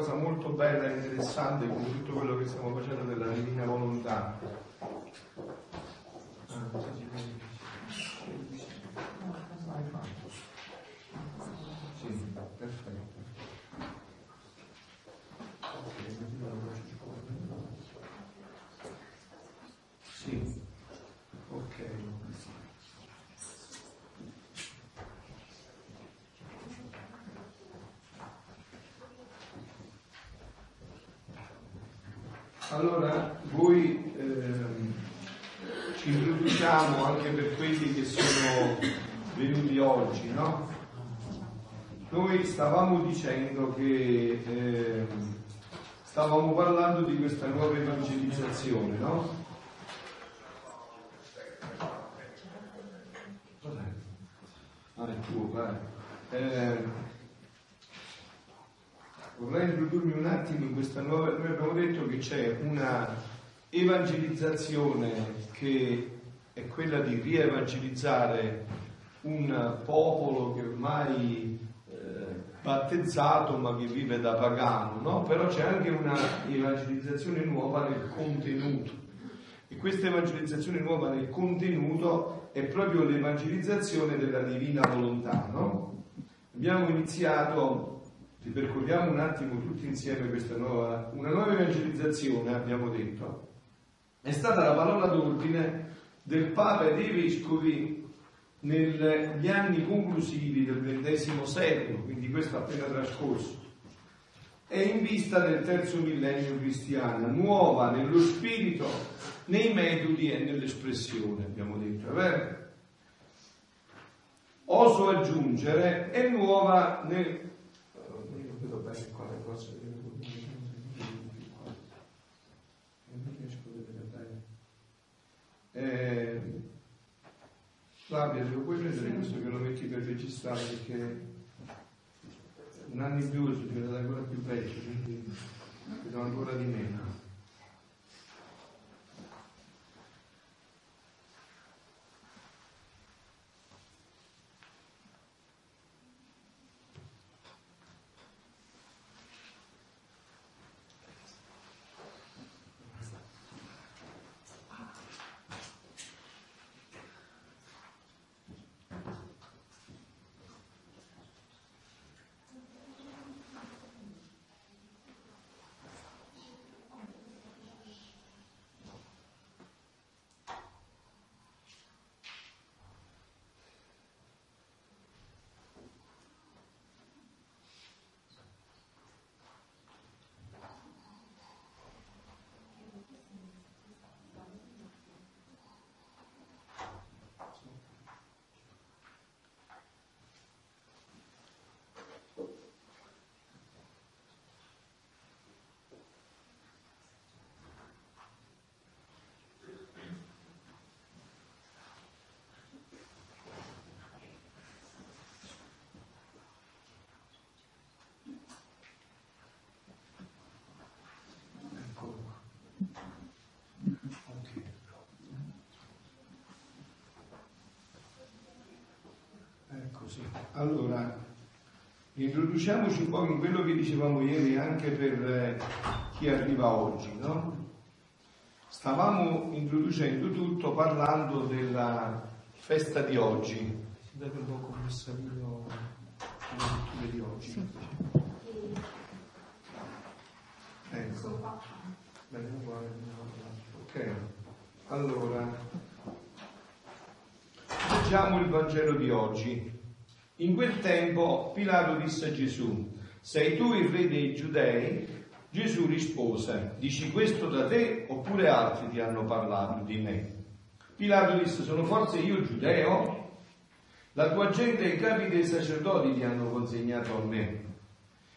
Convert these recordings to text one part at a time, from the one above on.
cosa molto bella e interessante con tutto quello che stiamo facendo della divina volontà. Sì, perfetto. Sì, ok. Allora, voi ehm, ci introduciamo anche per quelli che sono venuti oggi, no? Stavamo dicendo che ehm, stavamo parlando di questa nuova evangelizzazione, no? Ah, è tuo, vai. Eh, vorrei introdurmi un attimo in questa nuova. Noi abbiamo detto che c'è una evangelizzazione che è quella di rievangelizzare un popolo che ormai eh, battezzato ma che vive da pagano, no? Però c'è anche una evangelizzazione nuova nel contenuto. E questa evangelizzazione nuova nel contenuto è proprio l'evangelizzazione della divina volontà, no? Abbiamo iniziato ripercorriamo un attimo tutti insieme questa nuova, una nuova evangelizzazione, abbiamo detto, è stata la parola d'ordine del Papa e dei Vescovi negli anni conclusivi del XX secolo, quindi questo appena trascorso, è in vista del terzo millennio cristiano, nuova nello spirito, nei metodi e nell'espressione, abbiamo detto, è vero? Oso aggiungere, è nuova nel bene qua le cose che non riesco a vedere bene. Eh, Flavia, se lo puoi prendere questo che lo metti per registrare perché un anno in più diventa ancora più vecchio, quindi vedo ancora di meno. Così. Allora, introduciamoci un po' in quello che dicevamo ieri anche per eh, chi arriva oggi, no? Stavamo introducendo tutto parlando della festa di oggi. Date un po' commissario le letture di oggi. Sì. Ecco. Bene, uguale. Ok. Allora, leggiamo il Vangelo di oggi. In quel tempo Pilato disse a Gesù, sei tu il re dei giudei? Gesù rispose, dici questo da te oppure altri ti hanno parlato di me? Pilato disse, sono forse io giudeo? La tua gente e i capi dei sacerdoti ti hanno consegnato a me.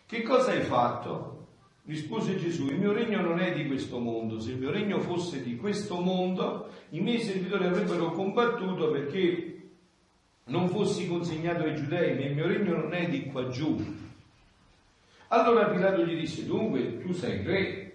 Che cosa hai fatto? Rispose Gesù, il mio regno non è di questo mondo, se il mio regno fosse di questo mondo, i miei servitori avrebbero combattuto perché non fossi consegnato ai giudei, ma il mio regno non è di qua giù. Allora Pilato gli disse, dunque tu sei re.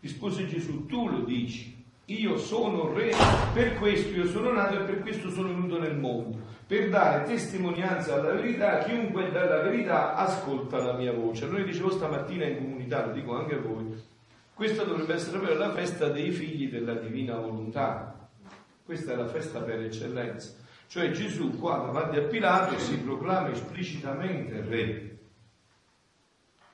Rispose Gesù, tu lo dici, io sono re, per questo io sono nato e per questo sono venuto nel mondo, per dare testimonianza alla verità, chiunque dalla verità ascolta la mia voce. Allora dicevo stamattina in comunità, lo dico anche a voi, questa dovrebbe essere per la festa dei figli della divina volontà. Questa è la festa per eccellenza. Cioè Gesù qua davanti a Pilato si proclama esplicitamente re.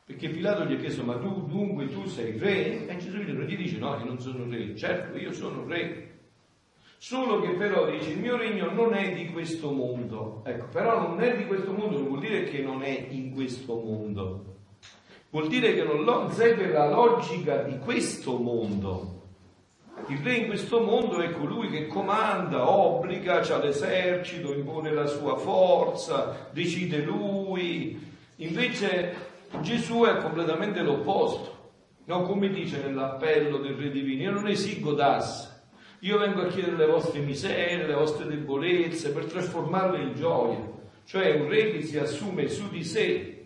Perché Pilato gli ha chiesto, ma tu dunque tu sei re? E Gesù gli dice, no, io non sono re. Certo, io sono re. Solo che però dice, il mio regno non è di questo mondo. Ecco, però non è di questo mondo, non vuol dire che non è in questo mondo. Vuol dire che non segue la logica di questo mondo. Il re in questo mondo è colui che comanda, obbliga, ha l'esercito, impone la sua forza, decide lui. Invece Gesù è completamente l'opposto. No, come dice nell'appello del Re Divino, io non esigo d'asse, io vengo a chiedere le vostre miserie, le vostre debolezze, per trasformarle in gioia. Cioè un re che si assume su di sé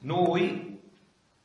noi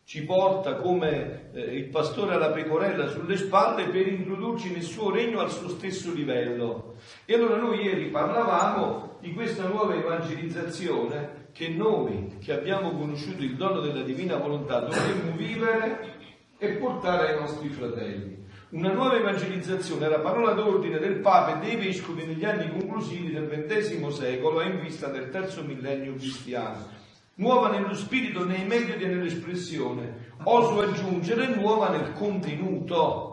ci porta come eh, il pastore alla pecorella sulle spalle per introdurci nel suo regno al suo stesso livello. E allora noi ieri parlavamo di questa nuova evangelizzazione che noi, che abbiamo conosciuto il dono della divina volontà, dovremmo vivere e portare ai nostri fratelli. Una nuova evangelizzazione, la parola d'ordine del Papa e dei Vescovi negli anni conclusivi del XX secolo è in vista del terzo millennio cristiano nuova nello spirito, nei metodi e nell'espressione, oso aggiungere nuova nel contenuto.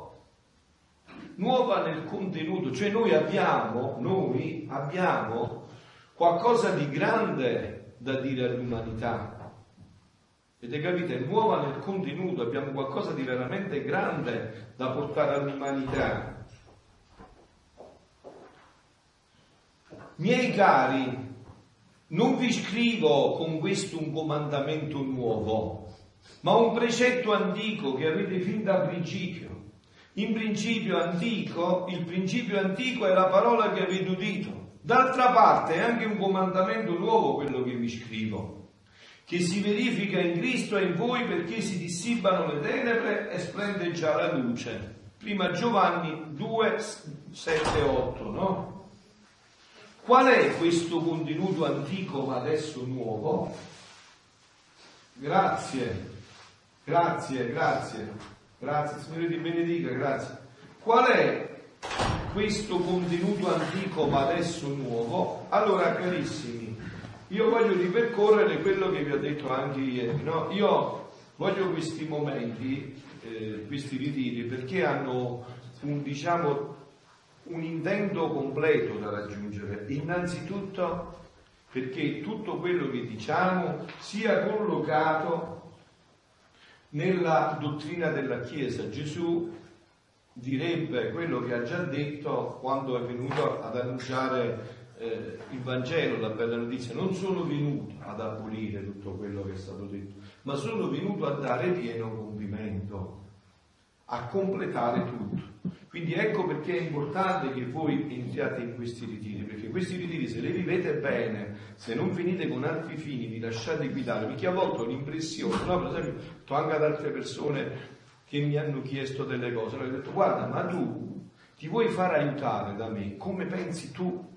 Nuova nel contenuto, cioè noi abbiamo, noi abbiamo qualcosa di grande da dire all'umanità. Avete capito? Nuova nel contenuto, abbiamo qualcosa di veramente grande da portare all'umanità. Miei cari, non vi scrivo con questo un comandamento nuovo, ma un precetto antico che avete fin da principio. In principio antico, il principio antico è la parola che avete udito. D'altra parte è anche un comandamento nuovo quello che vi scrivo, che si verifica in Cristo e in voi perché si dissipano le tenebre e splende già la luce. Prima Giovanni 2, 7, 8, no? Qual è questo contenuto antico ma adesso nuovo? Grazie, grazie, grazie, grazie, Signore ti benedica, grazie. Qual è questo contenuto antico ma adesso nuovo? Allora, carissimi, io voglio ripercorrere quello che vi ho detto anche ieri, no? Io voglio questi momenti, eh, questi ritiri, perché hanno un, diciamo, un intento completo da raggiungere. Innanzitutto perché tutto quello che diciamo sia collocato nella dottrina della Chiesa. Gesù direbbe quello che ha già detto quando è venuto ad annunciare eh, il Vangelo, la bella notizia. Non sono venuto ad abolire tutto quello che è stato detto, ma sono venuto a dare pieno compimento, a completare tutto. Quindi ecco perché è importante che voi entriate in questi ritiri, perché questi ritiri se li vivete bene, se non finite con altri fini, vi lasciate guidare, perché a volte ho l'impressione, no? per esempio, ho anche ad altre persone che mi hanno chiesto delle cose, ho detto guarda, ma tu ti vuoi far aiutare da me, come pensi tu?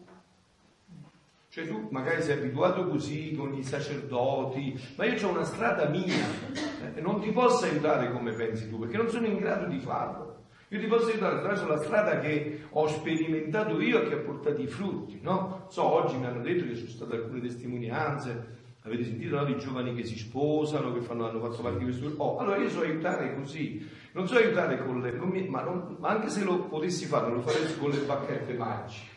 Cioè tu magari sei abituato così con i sacerdoti, ma io ho una strada mia e eh, non ti posso aiutare come pensi tu, perché non sono in grado di farlo. Io ti posso aiutare attraverso la strada che ho sperimentato io e che ha portato i frutti, no? So, oggi mi hanno detto che sono state alcune testimonianze, avete sentito no, di giovani che si sposano, che fanno, hanno fatto parte di questo Oh, allora io so aiutare così, non so aiutare con le... Mi, ma, non, ma, anche se lo potessi fare, lo farei con le bacchette magiche.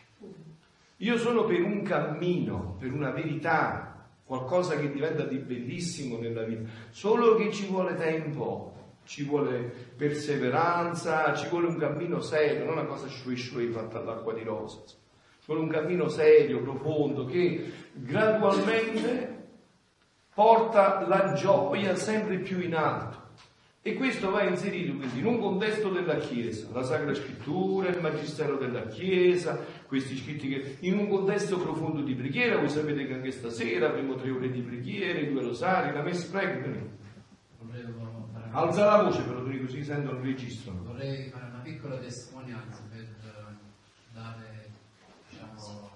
Io sono per un cammino, per una verità, qualcosa che diventa di bellissimo nella vita, solo che ci vuole tempo ci vuole perseveranza, ci vuole un cammino serio, non una cosa shui shui fatta all'acqua di rosa. Ci vuole un cammino serio, profondo, che gradualmente porta la gioia sempre più in alto. E questo va inserito quindi in un contesto della Chiesa, la Sacra Scrittura, il Magistero della Chiesa, questi scritti che in un contesto profondo di preghiera, voi sapete che anche stasera avremo tre ore di preghiera, due rosari, la messa prego. Alza la voce però tu così sentono il registro. Vorrei fare una piccola testimonianza per eh, dare, diciamo,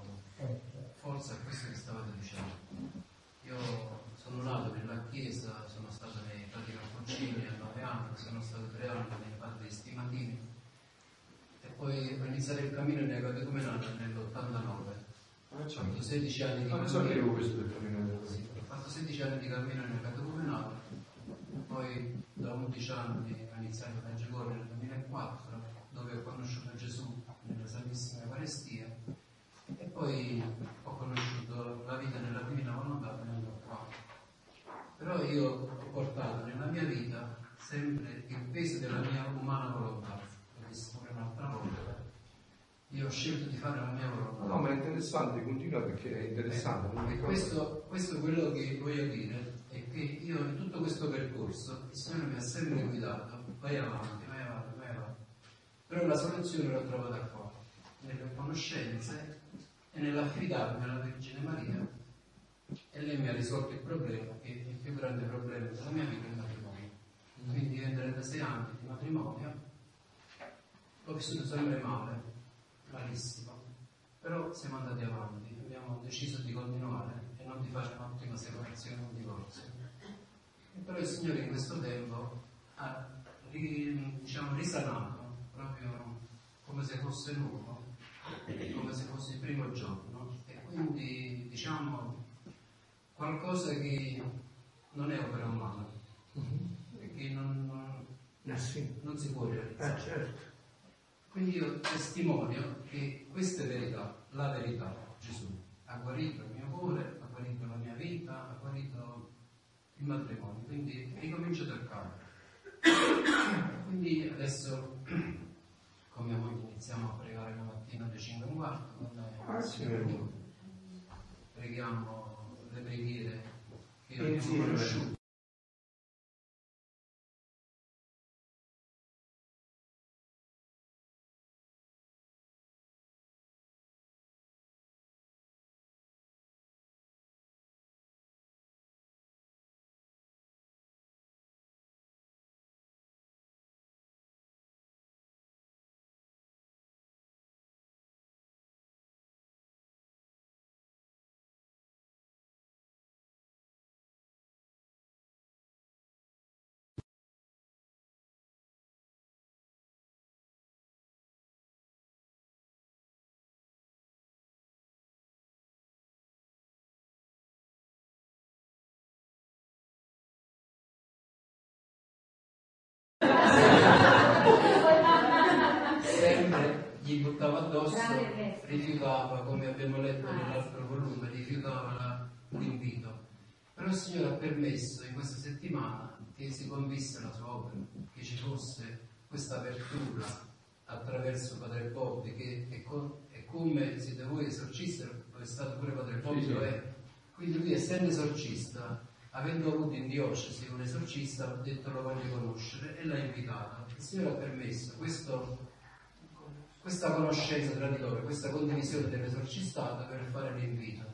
forza a questo che stavate dicendo. Io sono nato nella chiesa, sono stato nei cappuccini a nove anni, sono stato tre anni nei padri stimatini e poi ho iniziato il cammino nei catecumenali nell'89. Ho fatto 16 anni di cammino. Ho fatto 16 anni di cammino poi da 11 anni ho iniziato a Meggiugorje nel 2004 dove ho conosciuto Gesù nella Santissima Eucaristia e poi ho conosciuto la vita nella Divina Volontà venendo qua. Però io ho portato nella mia vita sempre il peso della mia umana volontà, lo disse pure un'altra volta. Io ho scelto di fare la mia volontà. No, ma è interessante, continua perché è interessante. Eh, questo, questo è quello che voglio dire, che io in tutto questo percorso il Signore mi ha sempre guidato, vai avanti, vai avanti, vai avanti. Però la soluzione l'ho trovata qua, nelle conoscenze e nell'affidarmi alla Vergine Maria e lei mi ha risolto il problema che il più grande problema della mia vita è il matrimonio. Quindi io in 36 anni di matrimonio l'ho vissuto sempre male, malissimo, però siamo andati avanti, abbiamo deciso di continuare e non di fare un'ottima separazione, un divorzio. E però il Signore in questo tempo ha diciamo, risanato proprio come se fosse nuovo come se fosse il primo giorno e quindi diciamo qualcosa che non è opera umana e che non, non, eh sì. non si può realizzare. Eh, certo. Quindi io testimonio che questa è verità, la verità, Gesù ha guarito il mio cuore, ha guarito la mia vita, ha guarito il matrimonio, quindi ricomincio da capo. Quindi adesso come moglie iniziamo a pregare la mattina alle 5 e un quarto ah, preghiamo le preghiere che abbiamo conosciuto gli buttava addosso, rifiutava, come abbiamo letto ah, nell'altro volume, rifiutava l'invito. Però il Signore ha permesso in questa settimana che si compisse la sua opera, che ci fosse questa apertura attraverso Padre Bobbi, che è, co- è come siete voi esorcisti, è stato pure Padre Bobbi, sì, sì. è. Quindi lui essendo esorcista, avendo avuto in diocesi un esorcista, ha detto lo voglio conoscere e l'ha invitato. Il Signore ha permesso questo questa conoscenza tra di loro, questa condivisione dell'esorcistata per fare l'invito.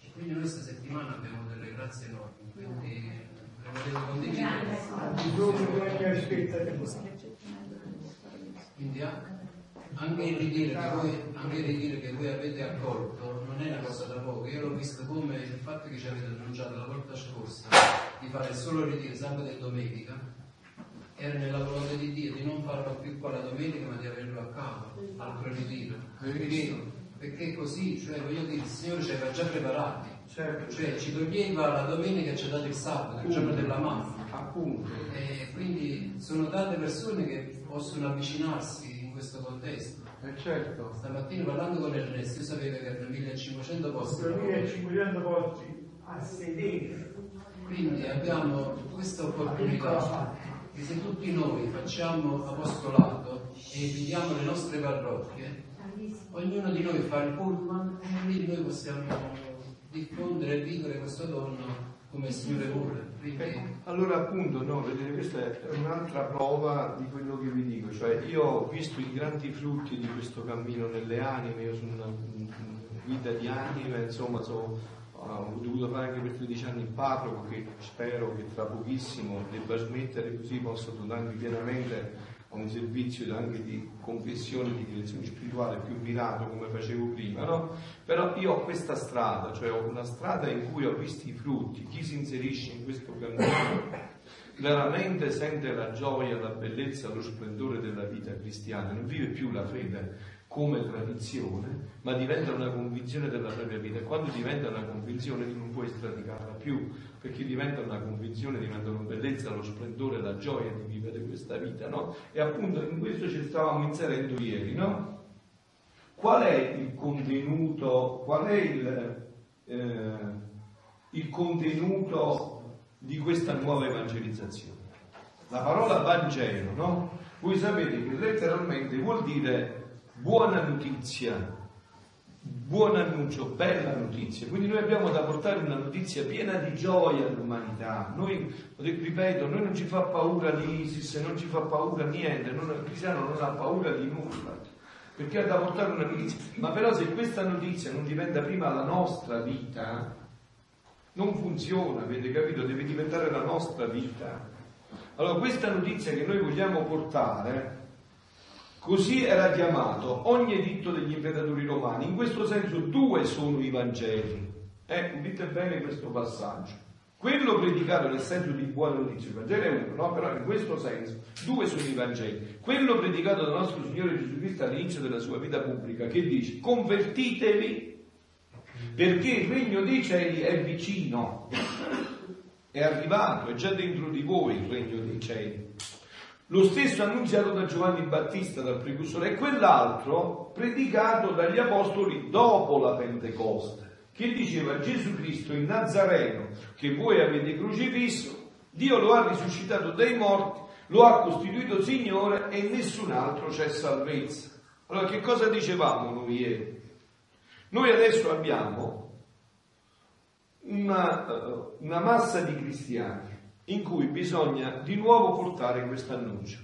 E quindi noi questa settimana abbiamo delle grazie enormi, quindi volevo condividere. Quindi anche il, ritiro che voi, anche il ritiro che voi avete accolto non è una cosa da poco, io l'ho visto come il fatto che ci avete annunciato la volta scorsa di fare solo il ritiro sabato e domenica era nella volontà di Dio di non farlo più qua la domenica ma di averlo a capo, altro ritiro. Perché, perché così, cioè voglio dire, il Signore ci aveva già preparati, certo. cioè ci toglieva la domenica e ci ha dato il sabato, il giorno della mamma. Appunto. E quindi sono tante persone che possono avvicinarsi in questo contesto. Eh certo. Stamattina parlando con Ernesto, io sapevo che erano 1500 posti. 1500 posti a sedere. Quindi abbiamo questa opportunità che se tutti noi facciamo apostolato e invitiamo le nostre parrocchie, ognuno di noi fa il pullman e lì noi possiamo diffondere e vivere questo dono come il Signore vuole. Quindi... Allora appunto, no, vedete, questa è un'altra prova di quello che vi dico, cioè io ho visto i grandi frutti di questo cammino nelle anime, io sono una vita di anime, insomma, sono ho dovuto fare anche per 13 anni il parroco che spero che tra pochissimo debba smettere così posso donarmi pienamente a un servizio anche di confessione, di direzione spirituale più mirato come facevo prima, no? Però io ho questa strada, cioè ho una strada in cui ho visto i frutti, chi si inserisce in questo cammino veramente sente la gioia, la bellezza, lo splendore della vita cristiana, non vive più la fede come tradizione, ma diventa una convinzione della propria vita. E quando diventa una convinzione non puoi stradicarla più, perché diventa una convinzione, diventa una bellezza, lo splendore, la gioia di vivere questa vita, no? E appunto in questo ci stavamo inserendo ieri, no? Qual è il contenuto, qual è il, eh, il contenuto di questa nuova evangelizzazione? La parola Vangelo, no? Voi sapete che letteralmente vuol dire buona notizia, buon annuncio, bella notizia. Quindi noi abbiamo da portare una notizia piena di gioia all'umanità. Noi, ripeto, noi non ci fa paura l'ISIS, non ci fa paura niente, non, il cristiano non ha paura di nulla, perché ha da portare una notizia. Ma però se questa notizia non diventa prima la nostra vita, non funziona, avete capito? Deve diventare la nostra vita. Allora questa notizia che noi vogliamo portare Così era chiamato ogni editto degli imperatori romani. In questo senso due sono i Vangeli. Eh, udite bene questo passaggio. Quello predicato nel senso di buona notizia, il Vangelo è uno, no? però in questo senso due sono i Vangeli. Quello predicato dal nostro Signore Gesù Cristo all'inizio della sua vita pubblica, che dice convertitevi perché il regno dei cieli è vicino, è arrivato, è già dentro di voi il regno dei cieli. Lo stesso annunziato da Giovanni Battista, dal precursore, e quell'altro predicato dagli apostoli dopo la Pentecoste, che diceva Gesù Cristo il Nazareno, che voi avete crocifisso, Dio lo ha risuscitato dai morti, lo ha costituito Signore e nessun altro c'è salvezza. Allora che cosa dicevamo noi ieri? Noi adesso abbiamo una, eh, una massa di cristiani in cui bisogna di nuovo portare questo annuncio.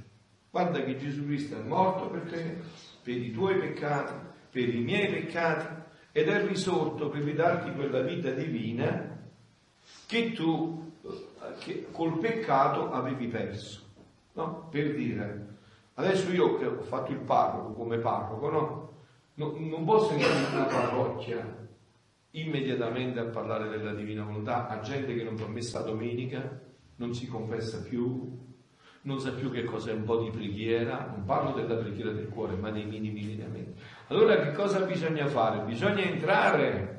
Guarda che Gesù Cristo è morto per te, per i tuoi peccati, per i miei peccati, ed è risorto per ridarti quella vita divina che tu che col peccato avevi perso. No? Per dire, adesso io che ho fatto il parroco come parroco, no? no non posso entrare in una parrocchia immediatamente a parlare della divina volontà a gente che non fa messa domenica, non si confessa più, non sa più che cos'è un po' di preghiera, non parlo della preghiera del cuore, ma dei minimi lineamenti. Allora che cosa bisogna fare? Bisogna entrare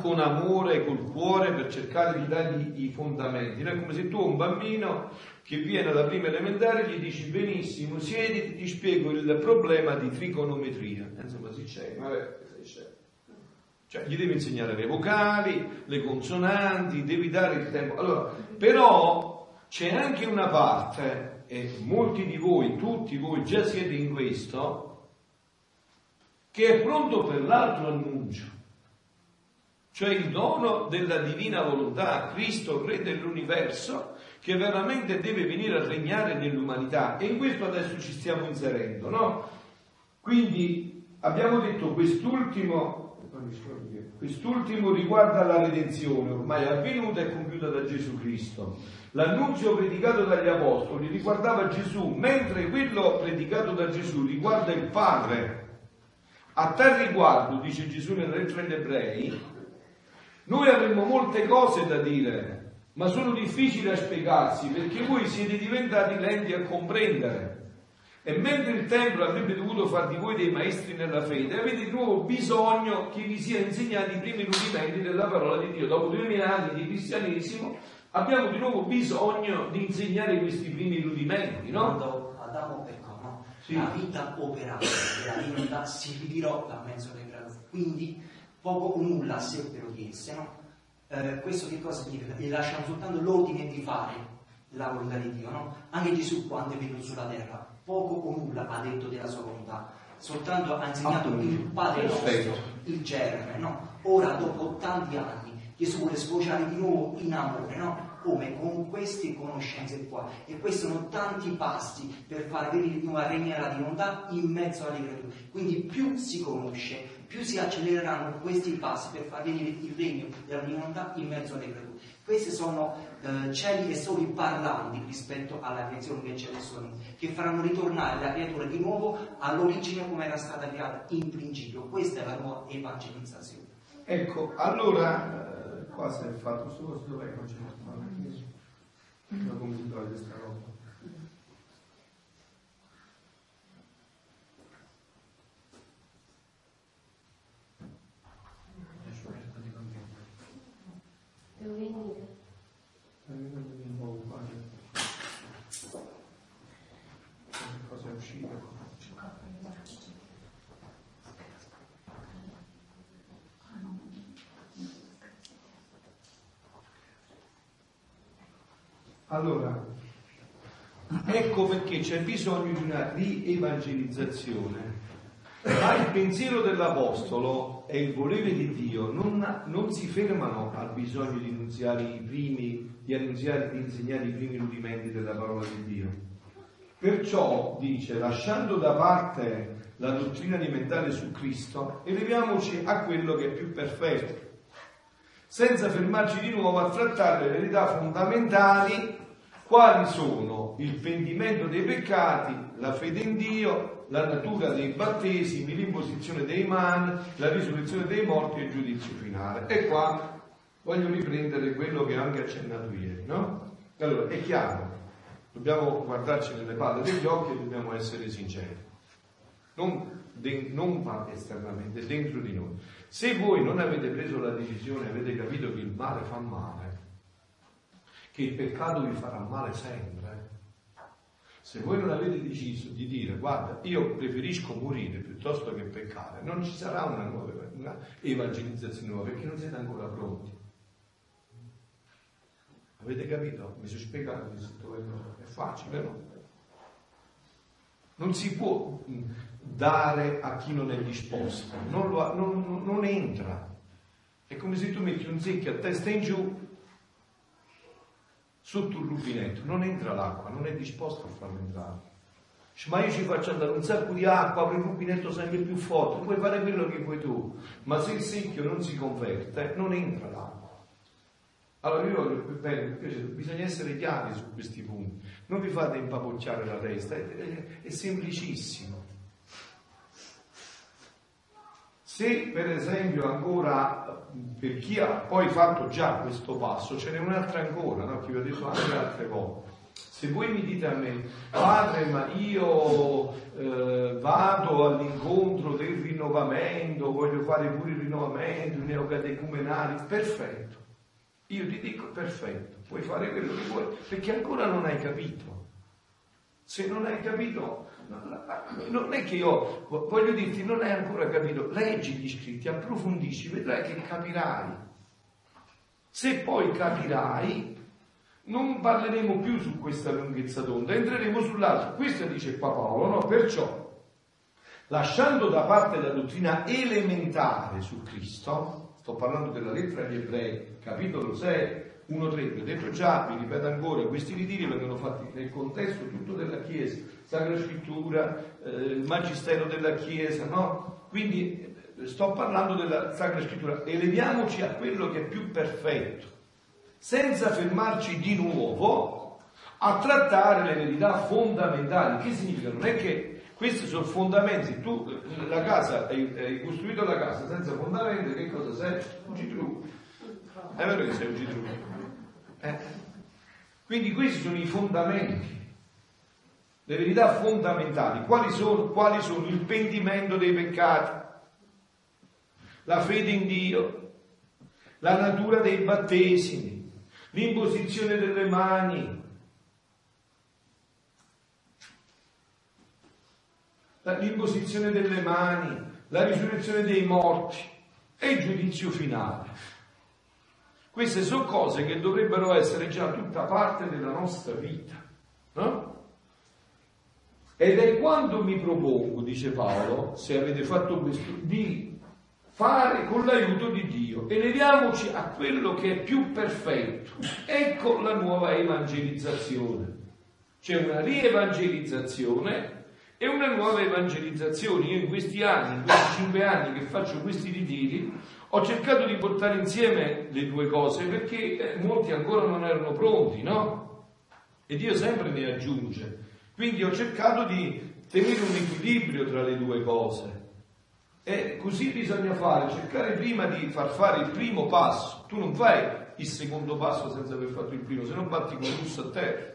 con amore, col cuore, per cercare di dargli i fondamenti. Non è come se tu un bambino che viene alla prima elementare gli dici benissimo, siediti, ti spiego il problema di trigonometria. Insomma, si c'è, vabbè. Cioè, gli devi insegnare le vocali, le consonanti, devi dare il tempo. Allora, però c'è anche una parte, e molti di voi, tutti voi già siete in questo, che è pronto per l'altro annuncio, cioè il dono della divina volontà, Cristo, Re dell'universo, che veramente deve venire a regnare nell'umanità. E in questo adesso ci stiamo inserendo, no? Quindi abbiamo detto quest'ultimo Quest'ultimo riguarda la redenzione ormai avvenuta e compiuta da Gesù Cristo. L'annunzio predicato dagli Apostoli riguardava Gesù, mentre quello predicato da Gesù riguarda il Padre. A tal riguardo, dice Gesù nella lettera agli ebrei, noi avremmo molte cose da dire, ma sono difficili da spiegarsi perché voi siete diventati lenti a comprendere. E mentre il Tempio avrebbe dovuto far di voi dei maestri nella fede, avete di nuovo bisogno che vi sia insegnati i primi rudimenti della parola di Dio. Dopo duemila anni di cristianesimo abbiamo di nuovo bisogno di insegnare questi primi rudimenti, no? Quando Adamo peccò, no? Sì. La vita operata della divinità si ritirò da mezzo alle creature. Quindi poco o nulla seppero di esse, no? Eh, questo che cosa significa? E lasciano soltanto l'ordine di fare la volontà di Dio, no? Anche Gesù quando è venuto sulla terra poco o nulla ha detto della sua volontà, soltanto ha insegnato il Padre nostro, il germe, no? Ora, dopo tanti anni, Gesù vuole sfociare di nuovo in amore, no? Come? Con queste conoscenze qua. E questi sono tanti passi per far venire di nuovo a regnare la divinità in mezzo alle creature. Quindi più si conosce, più si accelereranno questi passi per far venire il regno della divinità in mezzo alle creature. Questi sono eh, cieli e soli parlanti rispetto alla creazione che c'è adesso, che faranno ritornare la creatura di nuovo all'origine come era stata creata in principio. Questa è la nuova evangelizzazione. Ecco, allora, eh, qua si è fatto solo dov'è che non c'è la chiesa? Non computare questa roba. Uscito? Allora, ecco perché c'è bisogno di una rievangelizzazione. Ma il pensiero dell'Apostolo e il volere di Dio non, non si fermano al bisogno di annunziare i primi, di, annunziare, di insegnare i primi rudimenti della parola di Dio. Perciò dice, lasciando da parte la dottrina alimentare su Cristo, eleviamoci a quello che è più perfetto, senza fermarci di nuovo a trattare le verità fondamentali quali sono il pentimento dei peccati, la fede in Dio, la natura dei battesimi, l'imposizione dei mani, la risurrezione dei morti e il giudizio finale. E qua voglio riprendere quello che ho anche accennato ieri, no? Allora, è chiaro, dobbiamo guardarci nelle palle degli occhi e dobbiamo essere sinceri. Non, de, non esternamente, dentro di noi. Se voi non avete preso la decisione, avete capito che il male fa male, che il peccato vi farà male sempre. Se voi non avete deciso di dire guarda, io preferisco morire piuttosto che peccare, non ci sarà una nuova una evangelizzazione nuova perché non siete ancora pronti. Avete capito? Mi sono spiegato è facile, no? Non si può dare a chi non è disposto, non, lo, non, non entra. È come se tu metti un secchio a testa in giù sotto un rubinetto, non entra l'acqua, non è disposto a farlo entrare. Ma io ci faccio andare un sacco di acqua, apro il rubinetto sempre più forte, puoi fare quello che vuoi tu, ma se il secchio non si converte, non entra l'acqua. Allora io voglio bene, bisogna essere chiari su questi punti, non vi fate impapocciare la testa, è, è, è semplicissimo. Se per esempio ancora per chi ha poi fatto già questo passo, ce n'è un'altra ancora, no? che vi ho detto anche altre volte. Se voi mi dite a me, padre, ma io eh, vado all'incontro del rinnovamento, voglio fare pure il rinnovamento, i neocatecumenali, perfetto. Io ti dico perfetto, puoi fare quello che vuoi, perché ancora non hai capito. Se non hai capito, non è che io voglio dirti, non hai ancora capito, leggi gli scritti, approfondisci, vedrai che capirai. Se poi capirai, non parleremo più su questa lunghezza d'onda, entreremo sull'altro. Questo dice Paolo, no? Perciò, lasciando da parte la dottrina elementare su Cristo, sto parlando della lettera agli ebrei, capitolo 6, 1-3, vi ho detto già, vi ripeto ancora, questi ritiri vengono fatti nel contesto tutto della Chiesa, Sacra Scrittura, eh, Magistero della Chiesa, no? Quindi eh, sto parlando della Sacra Scrittura, eleviamoci a quello che è più perfetto, senza fermarci di nuovo a trattare le verità fondamentali. Che significa? Non è che questi sono fondamenti, tu la casa, hai, hai costruito la casa senza fondamenti, che cosa sei? Un citrucco. È vero che sei un citrucco? Eh? Quindi questi sono i fondamenti le verità fondamentali. Quali sono? Quali sono? Il pentimento dei peccati, la fede in Dio, la natura dei battesimi, l'imposizione delle mani, l'imposizione delle mani, la risurrezione dei morti e il giudizio finale. Queste sono cose che dovrebbero essere già tutta parte della nostra vita, no? Ed è quando mi propongo, dice Paolo, se avete fatto questo, di fare con l'aiuto di Dio. Eleviamoci a quello che è più perfetto. Ecco la nuova evangelizzazione. C'è una rievangelizzazione e una nuova evangelizzazione. Io in questi anni, in questi cinque anni che faccio questi ritiri, ho cercato di portare insieme le due cose perché eh, molti ancora non erano pronti, no? E Dio sempre ne aggiunge. Quindi ho cercato di tenere un equilibrio tra le due cose. E così bisogna fare, cercare prima di far fare il primo passo. Tu non fai il secondo passo senza aver fatto il primo, se no batti con russo a terra.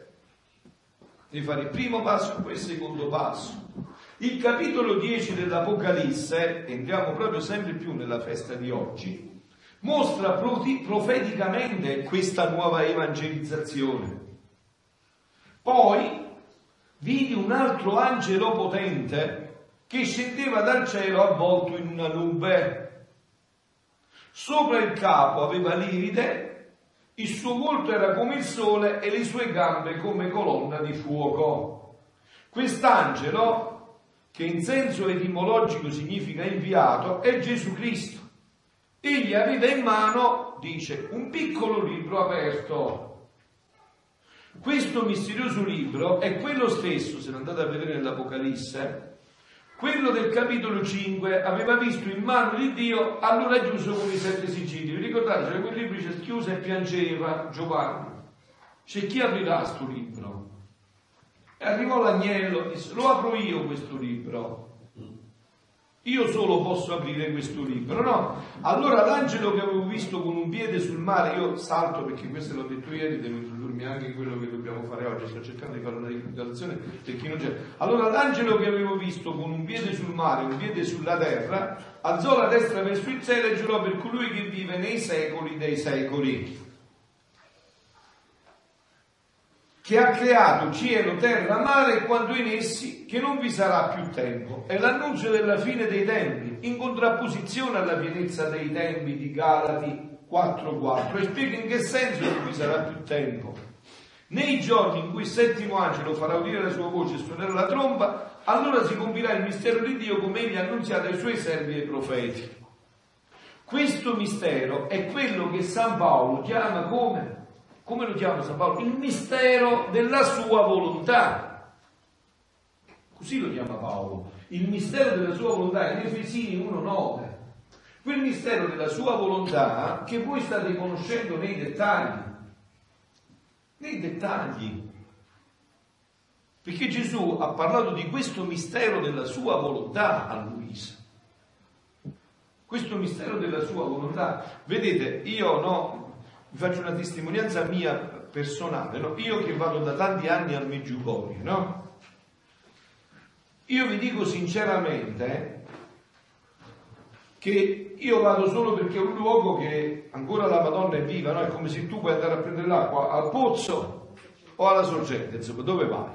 Devi fare il primo passo e poi il secondo passo. Il capitolo 10 dell'Apocalisse, entriamo proprio sempre più nella festa di oggi, mostra profeticamente questa nuova evangelizzazione. Poi vidi un altro angelo potente che scendeva dal cielo avvolto in una nube. Sopra il capo aveva l'iride, il suo volto era come il sole e le sue gambe come colonna di fuoco. Quest'angelo, che in senso etimologico significa inviato, è Gesù Cristo. Egli aveva in mano, dice, un piccolo libro aperto. Questo misterioso libro è quello stesso, se andate a vedere nell'Apocalisse, quello del capitolo 5 aveva visto in mano di Dio, allora chiuso con i sette sigilli. Vi ricordate, c'era quel libro c'è chiuso e piangeva Giovanni. C'è chi aprirà questo libro? E arrivò l'agnello e disse, lo apro io questo libro. Io solo posso aprire questo libro, no? Allora l'angelo che avevo visto con un piede sul mare, io salto perché questo l'ho detto ieri, devo introdurmi anche quello che dobbiamo fare oggi, sto cercando di fare una non c'è. Allora l'angelo che avevo visto con un piede sul mare, un piede sulla terra, alzò la destra verso il cielo e giurò per colui che vive nei secoli dei secoli. che ha creato cielo, terra, mare e quanto in essi, che non vi sarà più tempo. È l'annuncio della fine dei tempi, in contrapposizione alla pienezza dei tempi di Galati 4.4 e spiega in che senso non vi sarà più tempo. Nei giorni in cui il settimo angelo farà udire la sua voce e suonerà la tromba, allora si compirà il mistero di Dio come egli ha annunziato ai suoi servi e profeti. Questo mistero è quello che San Paolo chiama come come lo chiama San Paolo? Il mistero della sua volontà. Così lo chiama Paolo. Il mistero della sua volontà in Efesini 1.9. Quel mistero della sua volontà che voi state conoscendo nei dettagli. Nei dettagli. Perché Gesù ha parlato di questo mistero della sua volontà a Luisa. Questo mistero della sua volontà. Vedete, io no, vi faccio una testimonianza mia personale, no? io che vado da tanti anni al Meggiugorio, no? Io vi dico sinceramente che io vado solo perché è un luogo che ancora la Madonna è viva, no? È come se tu puoi andare a prendere l'acqua al pozzo o alla sorgente, insomma, dove vai?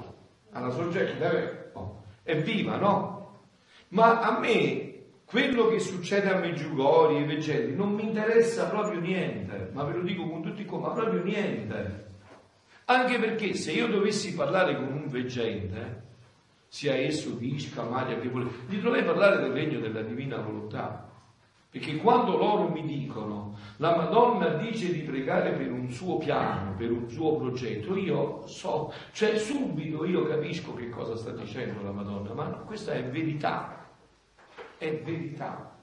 Alla sorgente, eh? oh. è viva, no? Ma a me quello che succede a Meggiugori e Vegelli non mi interessa proprio niente, ma ve lo dico con tutti qua, ma proprio niente. Anche perché se io dovessi parlare con un veggente, sia esso Visca, Maria, che vuole, gli dovrei parlare del regno della divina volontà. Perché quando loro mi dicono la Madonna dice di pregare per un suo piano, per un suo progetto, io so, cioè subito io capisco che cosa sta dicendo la Madonna, ma questa è verità è verità.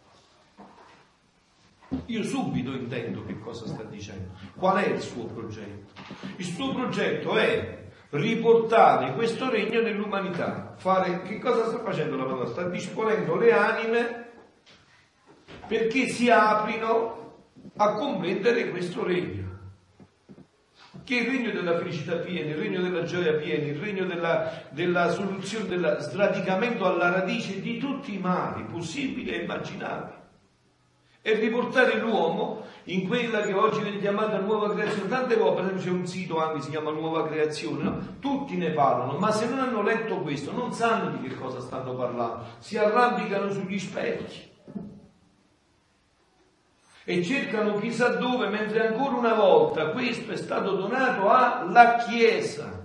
Io subito intendo che cosa sta dicendo. Qual è il suo progetto? Il suo progetto è riportare questo regno nell'umanità. Fare, che cosa sta facendo la Madonna? Sta disponendo le anime perché si aprino a comprendere questo regno che il regno della felicità piena, il regno della gioia piena, il regno della, della soluzione, del sradicamento alla radice di tutti i mali possibili e immaginabili. E riportare l'uomo in quella che oggi viene chiamata nuova creazione. Tante volte, per esempio, c'è un sito anche si chiama Nuova Creazione, no? tutti ne parlano, ma se non hanno letto questo non sanno di che cosa stanno parlando, si arrampicano sugli specchi e cercano chissà dove, mentre ancora una volta questo è stato donato alla Chiesa.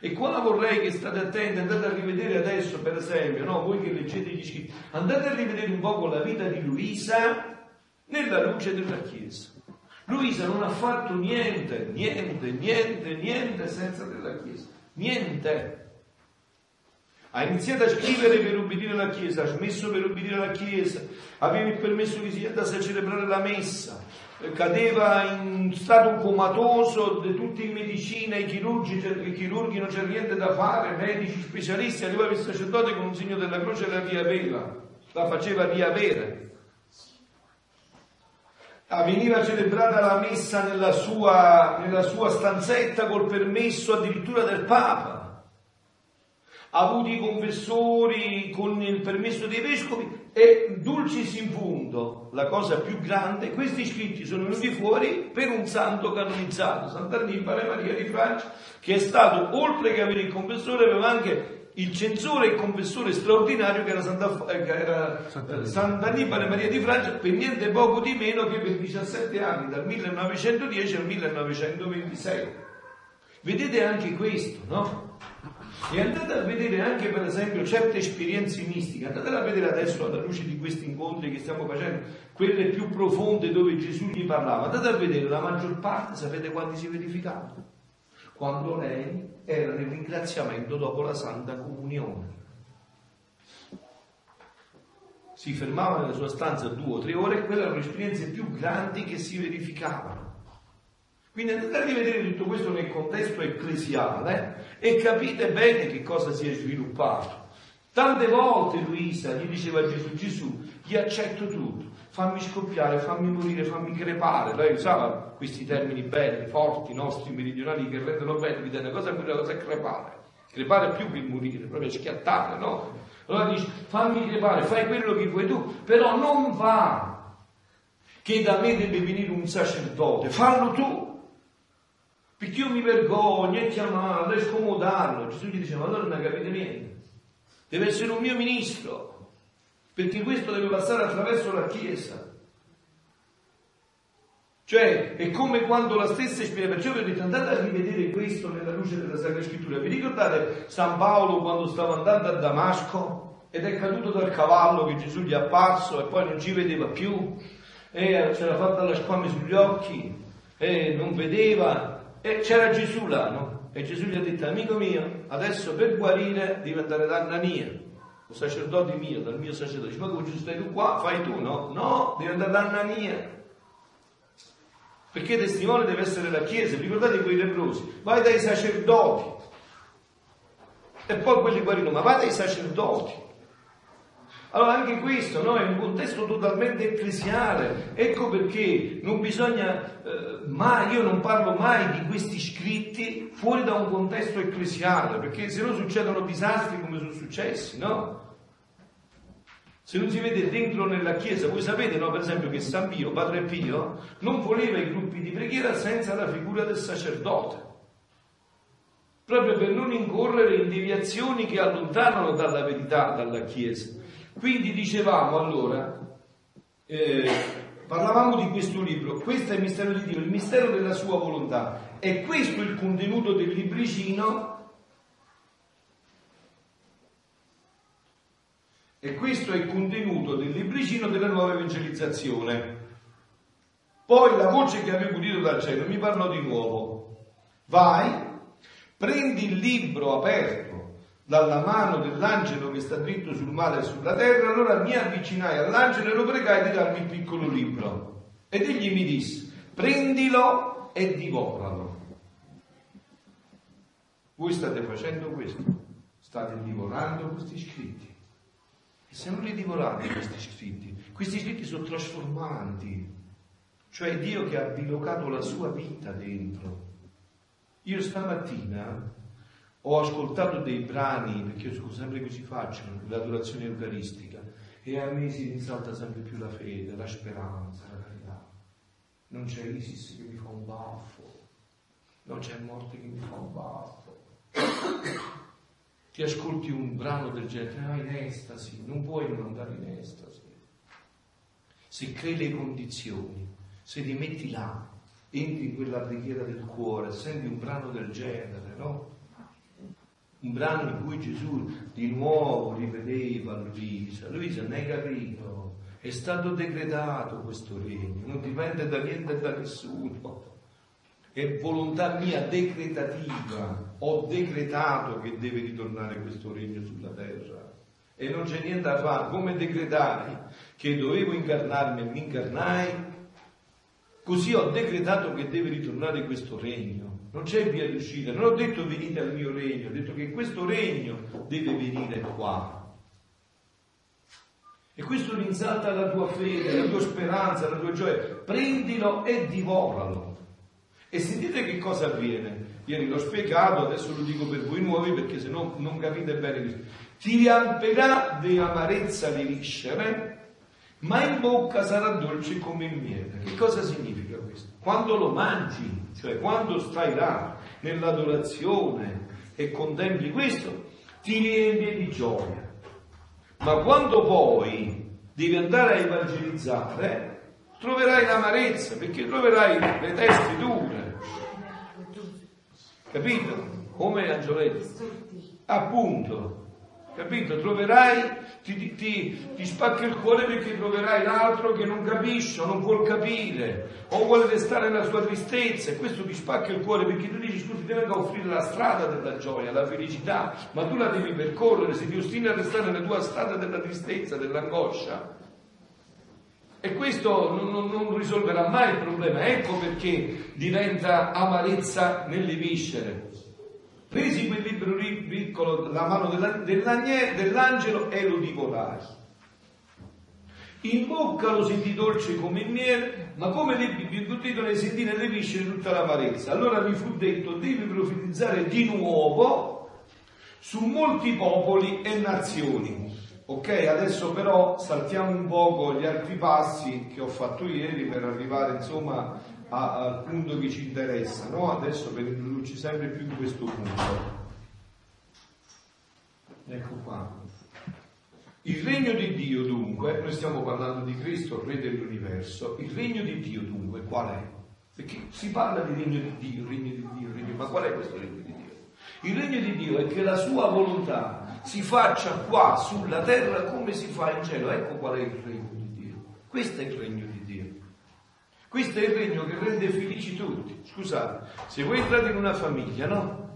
E qua vorrei che state attenti, andate a rivedere adesso per esempio, no? voi che leggete gli scritti, andate a rivedere un po' la vita di Luisa nella luce della Chiesa. Luisa non ha fatto niente, niente, niente, niente senza della Chiesa. Niente. Ha iniziato a scrivere per ubbidire la Chiesa, ha smesso per ubbidire la Chiesa, aveva il permesso si andasse a celebrare la messa, cadeva in stato comatoso, di tutti in medicina, i chirurgi, i chirurghi non c'è niente da fare, medici specialisti, arrivava il sacerdote con un segno della croce e la riaveva, la faceva riavere. Veniva celebrata la messa nella sua, nella sua stanzetta col permesso addirittura del Papa ha avuto i confessori con il permesso dei vescovi e dulcis in punto, la cosa più grande, questi scritti sono venuti fuori per un santo canonizzato, Sant'Annibale Maria di Francia, che è stato, oltre che avere il confessore, aveva anche il censore e il confessore straordinario che era, Santa, eh, che era Sant'Annibale Maria di Francia, per niente poco di meno che per 17 anni, dal 1910 al 1926. Vedete anche questo, no? E andate a vedere anche per esempio certe esperienze mistiche, andate a vedere adesso alla luce di questi incontri che stiamo facendo, quelle più profonde dove Gesù gli parlava, andate a vedere la maggior parte, sapete quanti si verificavano? Quando lei era nel ringraziamento dopo la Santa Comunione. Si fermava nella sua stanza due o tre ore e quelle erano le esperienze più grandi che si verificavano. Quindi andate a rivedere tutto questo nel contesto ecclesiale e capite bene che cosa si è sviluppato. Tante volte Luisa gli diceva a Gesù, Gesù, gli accetto tutto, fammi scoppiare, fammi morire, fammi crepare. Lei usava questi termini belli, forti, nostri, meridionali, che rendono vita. Una cosa è una cosa è crepare. Crepare più che morire, proprio schiattare, no? Allora dice, fammi crepare, fai quello che vuoi tu, però non va che da me deve venire un sacerdote, fallo tu. Perché io mi vergogno e chiamarlo e scomodarlo. Gesù gli diceva, allora non capite niente. Deve essere un mio ministro, perché questo deve passare attraverso la Chiesa. Cioè, è come quando la stessa esperienza, perciò vi ho detto andate a rivedere questo nella luce della Sacra Scrittura. Vi ricordate San Paolo quando stava andando a Damasco ed è caduto dal cavallo che Gesù gli è apparso e poi non ci vedeva più e c'era fatta la squame sugli occhi e non vedeva e c'era Gesù là, no? E Gesù gli ha detto, amico mio, adesso per guarire devi andare da Anania, un sacerdote mio, dal mio sacerdote. Dice, ma come Gesù stai tu qua? Fai tu, no? No, devi andare da Anania. Perché testimone deve essere la Chiesa. Ricordate quei leprosi? Vai dai sacerdoti. E poi quelli guarirono, ma vai dai sacerdoti. Allora anche questo no, è un contesto totalmente ecclesiale, ecco perché non bisogna eh, mai, io non parlo mai di questi scritti fuori da un contesto ecclesiale, perché se no succedono disastri come sono successi, no? Se non si vede dentro nella Chiesa, voi sapete no, per esempio che San Pio, Padre Pio, non voleva i gruppi di preghiera senza la figura del sacerdote proprio per non incorrere in deviazioni che allontanano dalla verità, dalla Chiesa. Quindi dicevamo allora, eh, parlavamo di questo libro, questo è il mistero di Dio, il mistero della sua volontà. È questo il contenuto del libricino? E questo è il contenuto del libricino della nuova evangelizzazione. Poi la voce che avevo udito dal cielo mi parlò di nuovo. Vai, prendi il libro aperto dalla mano dell'angelo che sta dritto sul mare e sulla terra, allora mi avvicinai all'angelo e lo pregai di darmi il piccolo libro. Ed egli mi disse, prendilo e divoralo. Voi state facendo questo, state divorando questi scritti. E se non li divorate questi scritti, questi scritti sono trasformanti, cioè Dio che ha bilocato la sua vita dentro. Io stamattina ho ascoltato dei brani, perché io sempre così faccio, l'adorazione eucaristica, e a me si risalta sempre più la fede, la speranza, la carità. Non c'è Isis che mi fa un baffo, non c'è morte che mi fa un baffo. Ti ascolti un brano del genere, vai in estasi, non puoi non andare in estasi. Se crei le condizioni, se ti metti là, entri in quella preghiera del cuore, senti un brano del genere, no? Un brano in cui Gesù di nuovo rivedeva Luisa. Luisa, ne hai capito? È stato decretato questo regno, non dipende da niente e da nessuno. è volontà mia decretativa, ho decretato che deve ritornare questo regno sulla terra e non c'è niente da fare, come decretai che dovevo incarnarmi e mi incarnai, così ho decretato che deve ritornare questo regno, non c'è via d'uscita, non ho detto venite al mio regno, ho detto che questo regno deve venire qua. E questo rinsalta la tua fede, la tua speranza, la tua gioia. Prendilo e divoralo. E sentite che cosa avviene. Ieri l'ho spiegato, adesso lo dico per voi nuovi perché se no non capite bene. Ti riamperà di amarezza le viscere, ma in bocca sarà dolce come il miele. Che cosa significa questo? Quando lo mangi, cioè quando stai là nell'adorazione e contempli questo, ti riempie di gioia ma quando poi devi andare a evangelizzare, troverai l'amarezza, perché troverai le teste dure. Capito? Come Angioletti. Appunto. Capito? Troverai, ti, ti, ti, spacca il cuore perché troverai l'altro che non capisce non vuol capire o vuole restare nella sua tristezza e questo ti spacca il cuore perché tu dici scusi ti vengo a offrire la strada della gioia, la felicità, ma tu la devi percorrere, se ti ostini a restare nella tua strada della tristezza, dell'angoscia. E questo non, non, non risolverà mai il problema, ecco perché diventa amarezza nelle viscere Presi quel libro piccolo la mano dell'angelo e lo divorai. In bocca lo sentì dolce come il miele, ma come l'ebbi bigottito ne sentì nelle viscere tutta l'amarezza. Allora mi fu detto, devi profetizzare di nuovo su molti popoli e nazioni. Ok, adesso però saltiamo un poco gli altri passi che ho fatto ieri per arrivare insomma al punto che ci interessa, no? adesso per introdurci sempre più in questo punto. Ecco qua. Il regno di Dio dunque, noi stiamo parlando di Cristo, Re dell'universo, il regno di Dio dunque qual è? Perché si parla di regno di Dio, regno di Dio, regno, ma qual è questo regno di Dio? Il regno di Dio è che la sua volontà si faccia qua sulla terra come si fa in cielo. Ecco qual è il regno di Dio. Questo è il regno. Questo è il regno che rende felici tutti. Scusate, se voi entrate in una famiglia, no?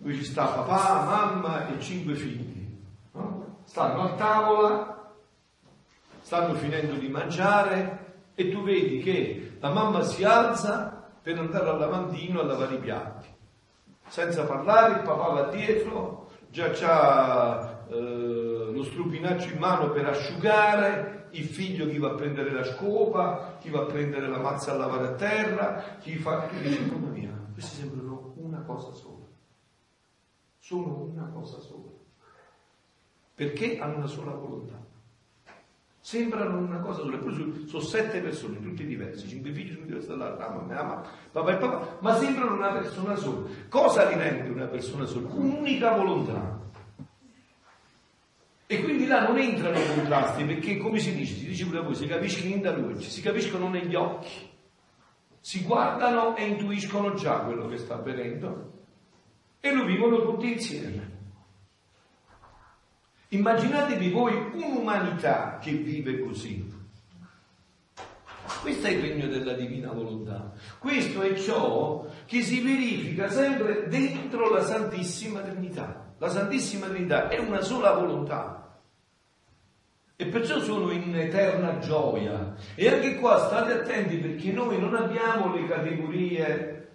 Qui ci sta papà, mamma e cinque figli. No? Stanno a tavola, stanno finendo di mangiare e tu vedi che la mamma si alza per andare al lavandino a lavare i piatti. Senza parlare, il papà va dietro, già c'ha eh, lo strupinaccio in mano per asciugare, il figlio chi va a prendere la scopa, chi va a prendere la mazza a lavare a terra, chi fa... Dici, mamma mia, questi sembrano una cosa sola. Sono una cosa sola. Perché hanno una sola volontà. Sembrano una cosa sola, eppure sono, sono sette persone, tutti diversi, cinque figli sono diversi dall'altra, mamma, mamma, papà e papà, ma sembrano una persona sola. Cosa li rende una persona sola? Un'unica volontà. E quindi là non entrano i contrasti, perché come si dice, si dice pure voi, si capiscono in da luce, si capiscono negli occhi, si guardano e intuiscono già quello che sta avvenendo e lo vivono tutti insieme. Immaginatevi voi un'umanità che vive così. Questo è il regno della divina volontà. Questo è ciò che si verifica sempre dentro la Santissima Trinità. La Santissima Trinità è una sola volontà. E perciò sono in eterna gioia. E anche qua state attenti perché noi non abbiamo le categorie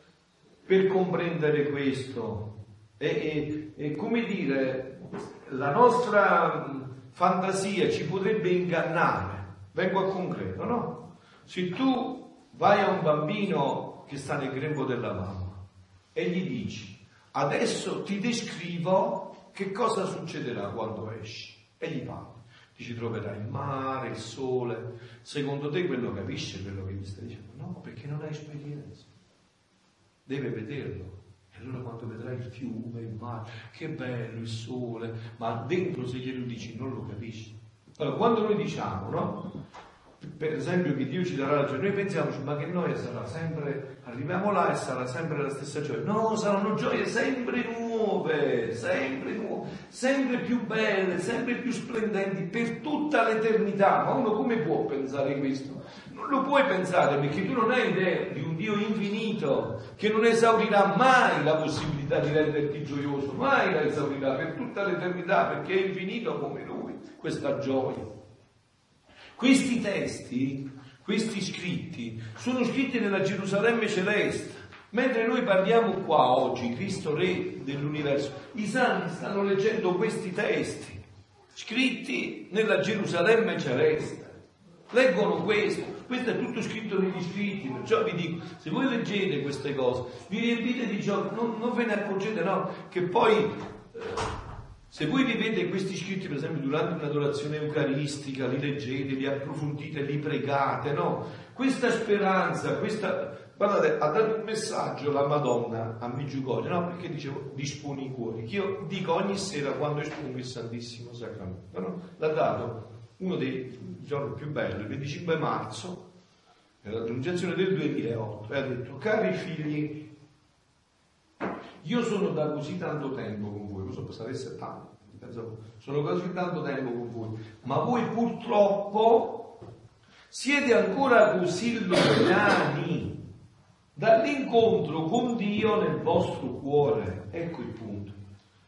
per comprendere questo. E, e, e come dire, la nostra fantasia ci potrebbe ingannare. Vengo a concreto, no? Se tu vai a un bambino che sta nel grembo della mamma e gli dici, adesso ti descrivo che cosa succederà quando esci. E gli parli ci troverai il mare, il sole. Secondo te quello capisce quello che gli stai dicendo? No, perché non hai esperienza. Deve vederlo. E allora quando vedrai il fiume, il mare, che bello il sole, ma dentro se glielo dici non lo capisci. Allora, quando noi diciamo, no? per esempio che Dio ci darà la gioia, noi pensiamo, ma che noi sarà sempre, arriviamo là e sarà sempre la stessa gioia. No, saranno gioie sempre nuove, sempre nuove, sempre più belle, sempre più splendenti per tutta l'eternità. Ma uno come può pensare questo? Non lo puoi pensare perché tu non hai idea di un Dio infinito che non esaurirà mai la possibilità di renderti gioioso, mai la esaurirà per tutta l'eternità perché è infinito come Lui, questa gioia. Questi testi, questi scritti, sono scritti nella Gerusalemme celeste. Mentre noi parliamo qua oggi, Cristo Re dell'universo, i santi stanno leggendo questi testi, scritti nella Gerusalemme celeste. Leggono questo, questo è tutto scritto negli scritti, perciò vi dico, se voi leggete queste cose, vi riempite di gioco, non, non ve ne accorgete, no, che poi eh, se voi vivete questi scritti, per esempio, durante un'adorazione eucaristica, li leggete, li approfondite, li pregate, no? Questa speranza, questa... Guardate, ha dato un messaggio la Madonna a Migiugorio, no? Perché dicevo, disponi i cuori, che io dico ogni sera quando espongo il Santissimo Sacramento, no? L'ha dato uno dei giorni più belli, il 25 marzo, nella pronunciazione del 2008, e ha detto, cari figli io sono da così tanto tempo con voi, questo sarà tanto, sono così tanto tempo con voi, ma voi purtroppo siete ancora così lontani dall'incontro con Dio nel vostro cuore. Ecco il punto.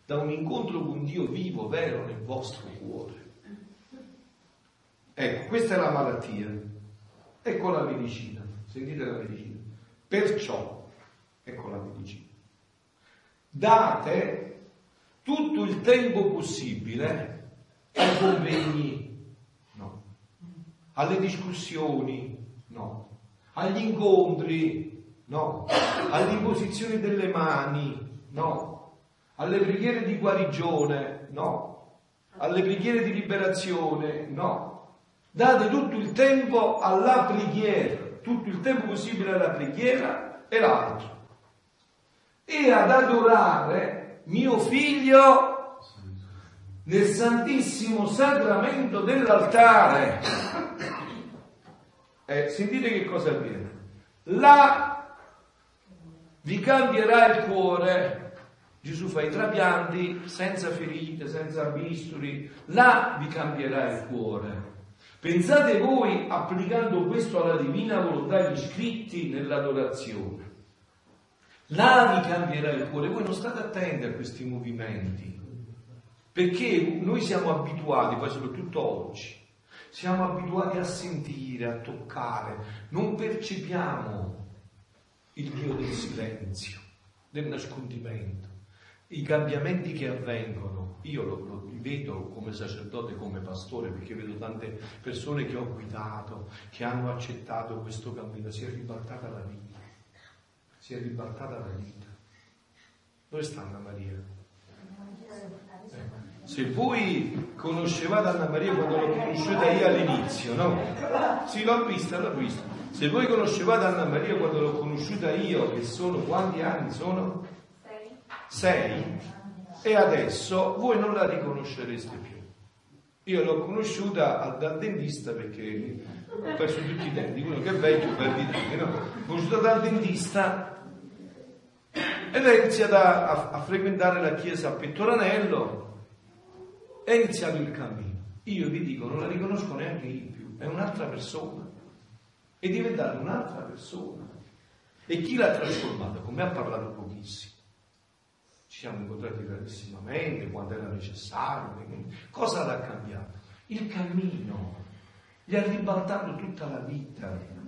Da un incontro con Dio vivo, vero, nel vostro cuore. Ecco, questa è la malattia. Ecco la medicina. Sentite la medicina. Perciò, ecco la medicina date tutto il tempo possibile ai convegni, no, alle discussioni, no, agli incontri, no, all'imposizione delle mani, no, alle preghiere di guarigione, no, alle preghiere di liberazione, no. Date tutto il tempo alla preghiera, tutto il tempo possibile alla preghiera e l'altro e ad adorare mio figlio nel santissimo sacramento dell'altare. Eh, sentite che cosa avviene. Là vi cambierà il cuore. Gesù fa i trapianti senza ferite, senza bisturi. Là vi cambierà il cuore. Pensate voi applicando questo alla divina volontà, gli scritti nell'adorazione. Là vi cambierà il cuore. Voi non state attenti a questi movimenti, perché noi siamo abituati, poi soprattutto oggi, siamo abituati a sentire, a toccare, non percepiamo il Dio del silenzio, del nascondimento, i cambiamenti che avvengono. Io lo, lo vedo come sacerdote, come pastore, perché vedo tante persone che ho guidato, che hanno accettato questo cammino, si è ribaltata la vita si è ribaltata la vita. Dove sta Anna Maria? Eh. Se voi conoscevate Anna Maria quando l'ho conosciuta io all'inizio, no? Sì, l'ho vista, l'ho vista. Se voi conoscevate Anna Maria quando l'ho conosciuta io, che sono quanti anni sono? Sei. Sei? E adesso voi non la riconoscereste più. Io l'ho conosciuta dal dentista perché ho perso tutti i denti, uno che è vecchio per dire, no? Ho conosciuta dal dentista e lei ha iniziato a, a, frequentare la chiesa a Pettoranello è iniziato il cammino. Io vi dico, non la riconosco neanche io più, è un'altra persona. È diventata un'altra persona. E chi l'ha trasformata? Con me ha parlato pochissimo. Ci siamo incontrati rarissimamente, quando era necessario. Cosa l'ha cambiato? Il cammino. Gli ha ribaltato tutta la vita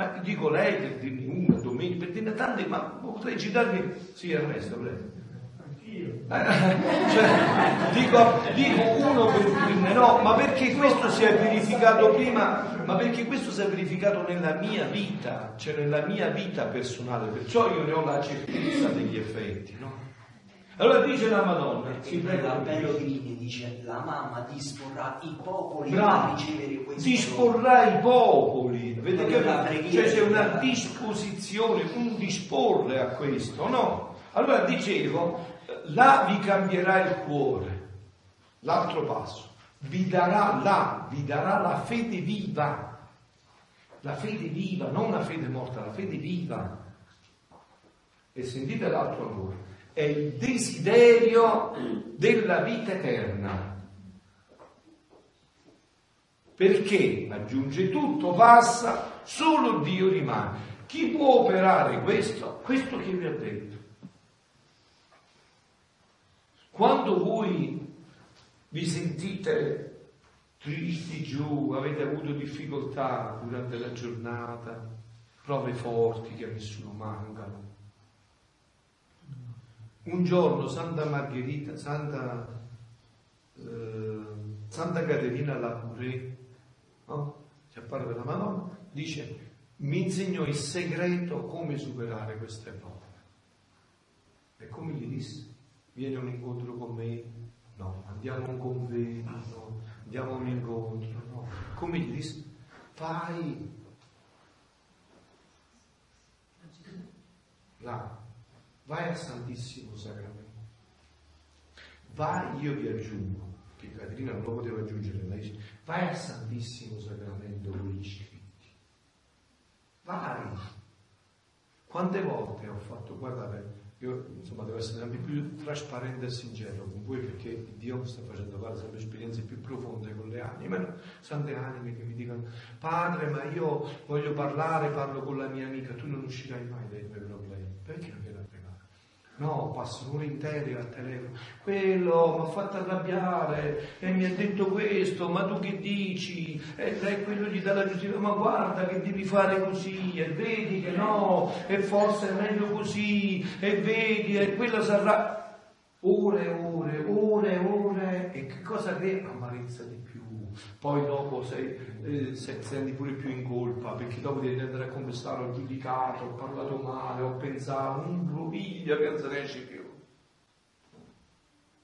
ma dico lei per dirne una, domenica, per dirne tante, ma potrei citarvi. Sì, Ernesto, prego. Eh, cioè, dico, dico, uno per dirne no, ma perché questo si è verificato prima, ma perché questo si è verificato nella mia vita, cioè nella mia vita personale, perciò io ne ho la certezza degli effetti, no? Allora dice la Madonna, si prende l'appello dice la mamma disporrà i popoli Bravo. a ricevere questo. Disporrà i popoli, vedete che cioè c'è una disposizione, un disporre a questo, no? Allora dicevo, là vi cambierà il cuore. L'altro passo, vi darà là, vi darà la fede viva, la fede viva, non la fede morta, la fede viva. E sentite l'altro ancora, è il desiderio della vita eterna. Perché aggiunge tutto, passa, solo Dio rimane. Chi può operare questo? Questo che vi ha detto. Quando voi vi sentite tristi giù, avete avuto difficoltà durante la giornata, prove forti che a nessuno mancano. Un giorno Santa Margherita, Santa, eh, Santa Caterina Labouré, no? ci apparve la Madonna, dice mi insegnò il segreto come superare queste prove. E come gli disse? Vieni a un incontro con me? No. Andiamo a un convegno? Andiamo a un incontro? No. Come gli disse? Vai. Là. Vai al Santissimo Sacramento. Vai, io vi aggiungo, che Caterina non lo poteva aggiungere, lei dice, vai al Santissimo Sacramento con gli Vai. Quante volte ho fatto, guardate, io insomma devo essere sempre più trasparente e sincero con voi perché Dio sta facendo fare sempre esperienze più profonde con le anime, no? sante anime che mi dicono padre ma io voglio parlare, parlo con la mia amica, tu non uscirai mai dai tuoi problemi, perché No, passano ore intere al telefono. Quello mi ha fatto arrabbiare e mi ha detto questo, ma tu che dici? E lei quello gli dà la giustizia, ma guarda che devi fare così, e vedi che no, e forse è meglio così, e vedi, e quello sarà... Ore e ore, ore e ore, e che cosa crea? Amarezza di poi dopo sei, eh, senti pure più in colpa perché dopo devi andare a confessare, ho giudicato, ho parlato male, ho pensato, un groviglio che non se ne più.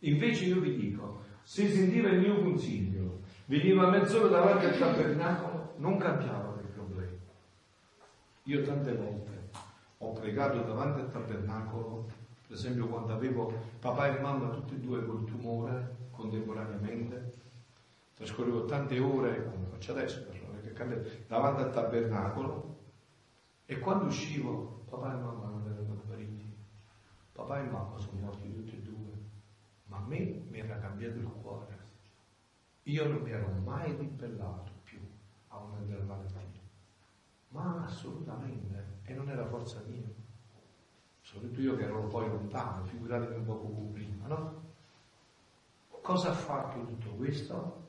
Invece io vi dico, se sentiva il mio consiglio, veniva mezz'ora davanti al tabernacolo, non cambiava quel problema. Io tante volte ho pregato davanti al tabernacolo, per esempio quando avevo papà e mamma tutti e due col tumore contemporaneamente, trascorrevo tante ore, come faccio adesso, davanti al tabernacolo e quando uscivo papà e mamma non erano guariti, papà e mamma sono morti tutti e due, ma a me mi era cambiato il cuore. Io non mi ero mai ribellato più a una della malattia, ma assolutamente, e non era forza mia. Soprattutto io che ero poi lontano, figuratevi un po' prima, no? Cosa ha fatto tutto questo?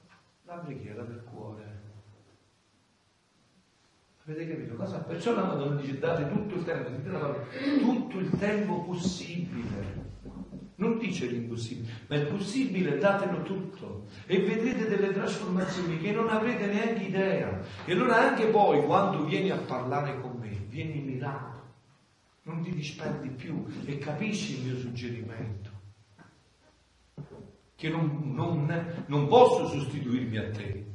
La preghiera del cuore. Avete capito cosa? Perciò la Madonna dice date tutto il tempo, sentite la parola, tutto il tempo possibile. Non dice l'impossibile, ma il possibile datelo tutto e vedrete delle trasformazioni che non avrete neanche idea. E allora anche poi quando vieni a parlare con me, vieni mirato, non ti disperdi più e capisci il mio suggerimento che non, non, non posso sostituirmi a te.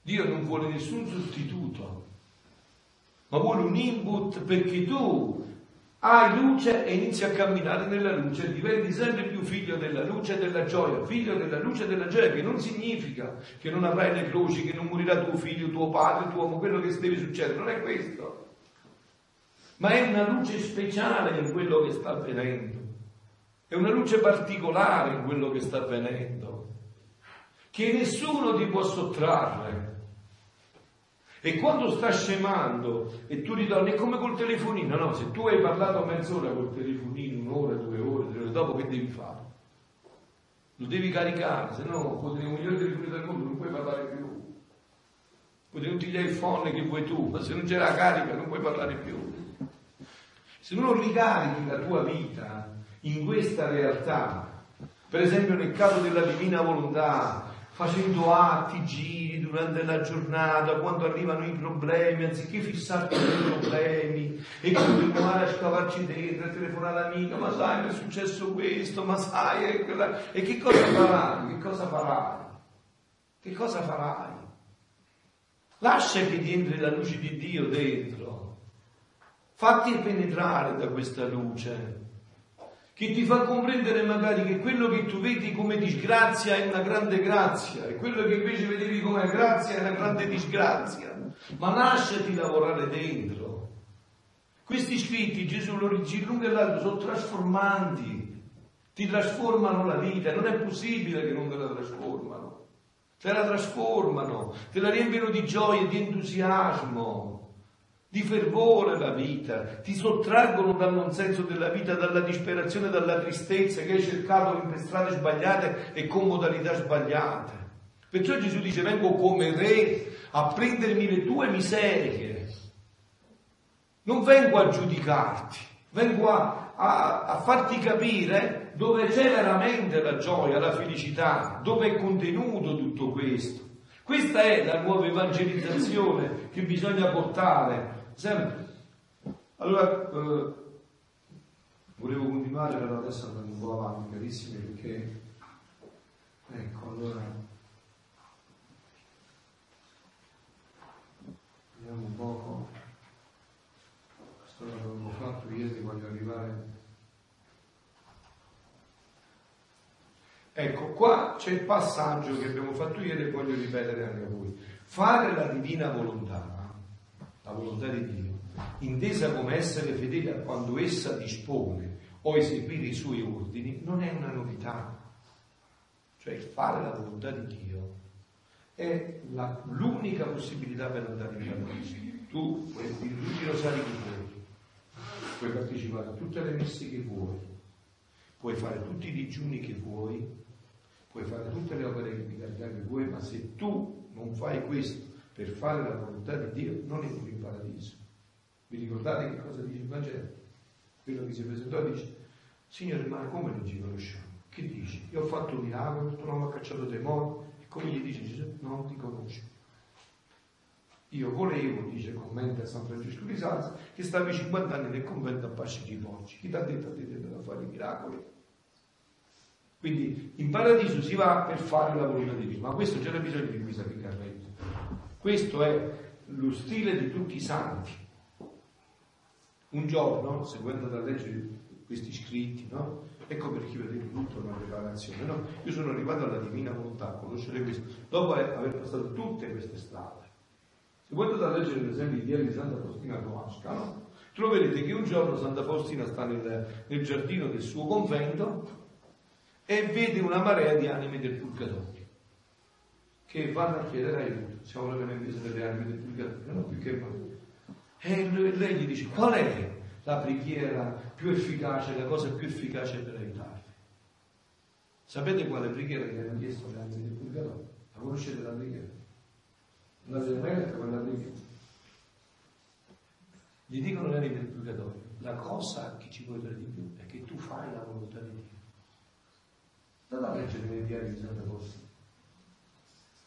Dio non vuole nessun sostituto, ma vuole un input perché tu hai luce e inizi a camminare nella luce, diventi sempre più figlio della luce e della gioia, figlio della luce e della gioia, che non significa che non avrai le croci, che non morirà tuo figlio, tuo padre, tuo uomo, quello che deve succedere, non è questo. Ma è una luce speciale in quello che sta avvenendo. È una luce particolare in quello che sta avvenendo, che nessuno ti può sottrarre. E quando sta scemando e tu ritorni, è come col telefonino, no? Se tu hai parlato mezz'ora col telefonino, un'ora, due ore, tre ore, dopo che devi fare? Lo devi caricare, se no con i migliori telefoni del mondo non puoi parlare più. Con tutti gli iPhone che vuoi tu, ma se non c'è la carica non puoi parlare più. Se non ricarichi la tua vita in questa realtà, per esempio nel caso della divina volontà, facendo atti, giri durante la giornata, quando arrivano i problemi, anziché fissarti sui problemi e continuare a scavarci dentro, a telefonare all'amica, ma sai mi è successo questo, ma sai, e, quella... e che cosa farai? Che cosa farai? Che cosa farai? Lascia che ti entri la luce di Dio dentro. Fatti penetrare da questa luce che ti fa comprendere magari che quello che tu vedi come disgrazia è una grande grazia e quello che invece vedevi come grazia è una grande disgrazia. Ma lasciati lavorare dentro. Questi scritti Gesù lo dice lungo e largo sono trasformanti, ti trasformano la vita, non è possibile che non te la trasformano. Te la trasformano, te la riempiono di gioia, di entusiasmo di fervore la vita, ti sottraggono dal non senso della vita, dalla disperazione, dalla tristezza che hai cercato in strade sbagliate e con modalità sbagliate. Perciò Gesù dice vengo come re a prendermi le tue miserie, non vengo a giudicarti, vengo a, a, a farti capire dove c'è veramente la gioia, la felicità, dove è contenuto tutto questo. Questa è la nuova evangelizzazione che bisogna portare sempre. Allora, eh, volevo continuare, però adesso andando un po' avanti, carissimi, perché, ecco, allora, vediamo un poco, questo l'avevo fatto ieri, voglio arrivare... Ecco, qua c'è il passaggio che abbiamo fatto ieri e voglio ripetere anche a voi. Fare la divina volontà la volontà di Dio, intesa come essere fedele a quando essa dispone o eseguire i suoi ordini, non è una novità. Cioè fare la volontà di Dio è la, l'unica possibilità per andare in paradiso. Tu puoi dire tutti i rosari che vuoi, puoi partecipare a tutte le messe che vuoi, puoi fare tutti i digiuni che vuoi, puoi fare tutte le opere di carità che vuoi, ma se tu non fai questo per fare la volontà di Dio non entri in paradiso. Vi ricordate che cosa dice il Vangelo? Quello che si presentò dice, Signore, ma come non ci conosciamo? Che dici? Io ho fatto un miracolo, tu non mi cacciato dei morti, e come gli dice Gesù? Non ti conosco. Io volevo, dice il commento a San Francesco di Salza, che stavi 50 anni nel convento a Pasci di Porci. Chi ti ha detto a te da fare i miracoli? Quindi in paradiso si va per fare la volontà di Dio, ma questo c'era bisogno di Luisa Piccarelli. Questo è lo stile di tutti i santi. Un giorno, seguendo da leggere questi scritti, no? Ecco perché vedete tutto una preparazione, no? Io sono arrivato alla divina volontà, conoscere questo, dopo aver passato tutte queste strade. Seguendo da leggere per esempio i diari di Santa Faustina Kowalska, no? Troverete che un giorno Santa Faustina sta nel, nel giardino del suo convento e vede una marea di anime del purgatorio che vanno a chiedere aiuto. Siamo nell'invese delle anime del purgatorio, più che mai. E lei gli dice qual è la preghiera più efficace, la cosa più efficace per aiutarvi? Sapete quale preghiera che hanno chiesto le anime del purgatorio? La conoscete la preghiera? Non avete mai letto quella preghiera? Gli dicono le anime del purgatorio, la cosa che ci vuole di più è che tu fai la volontà di Dio. Andate a leggere nei diari di Santa Costa.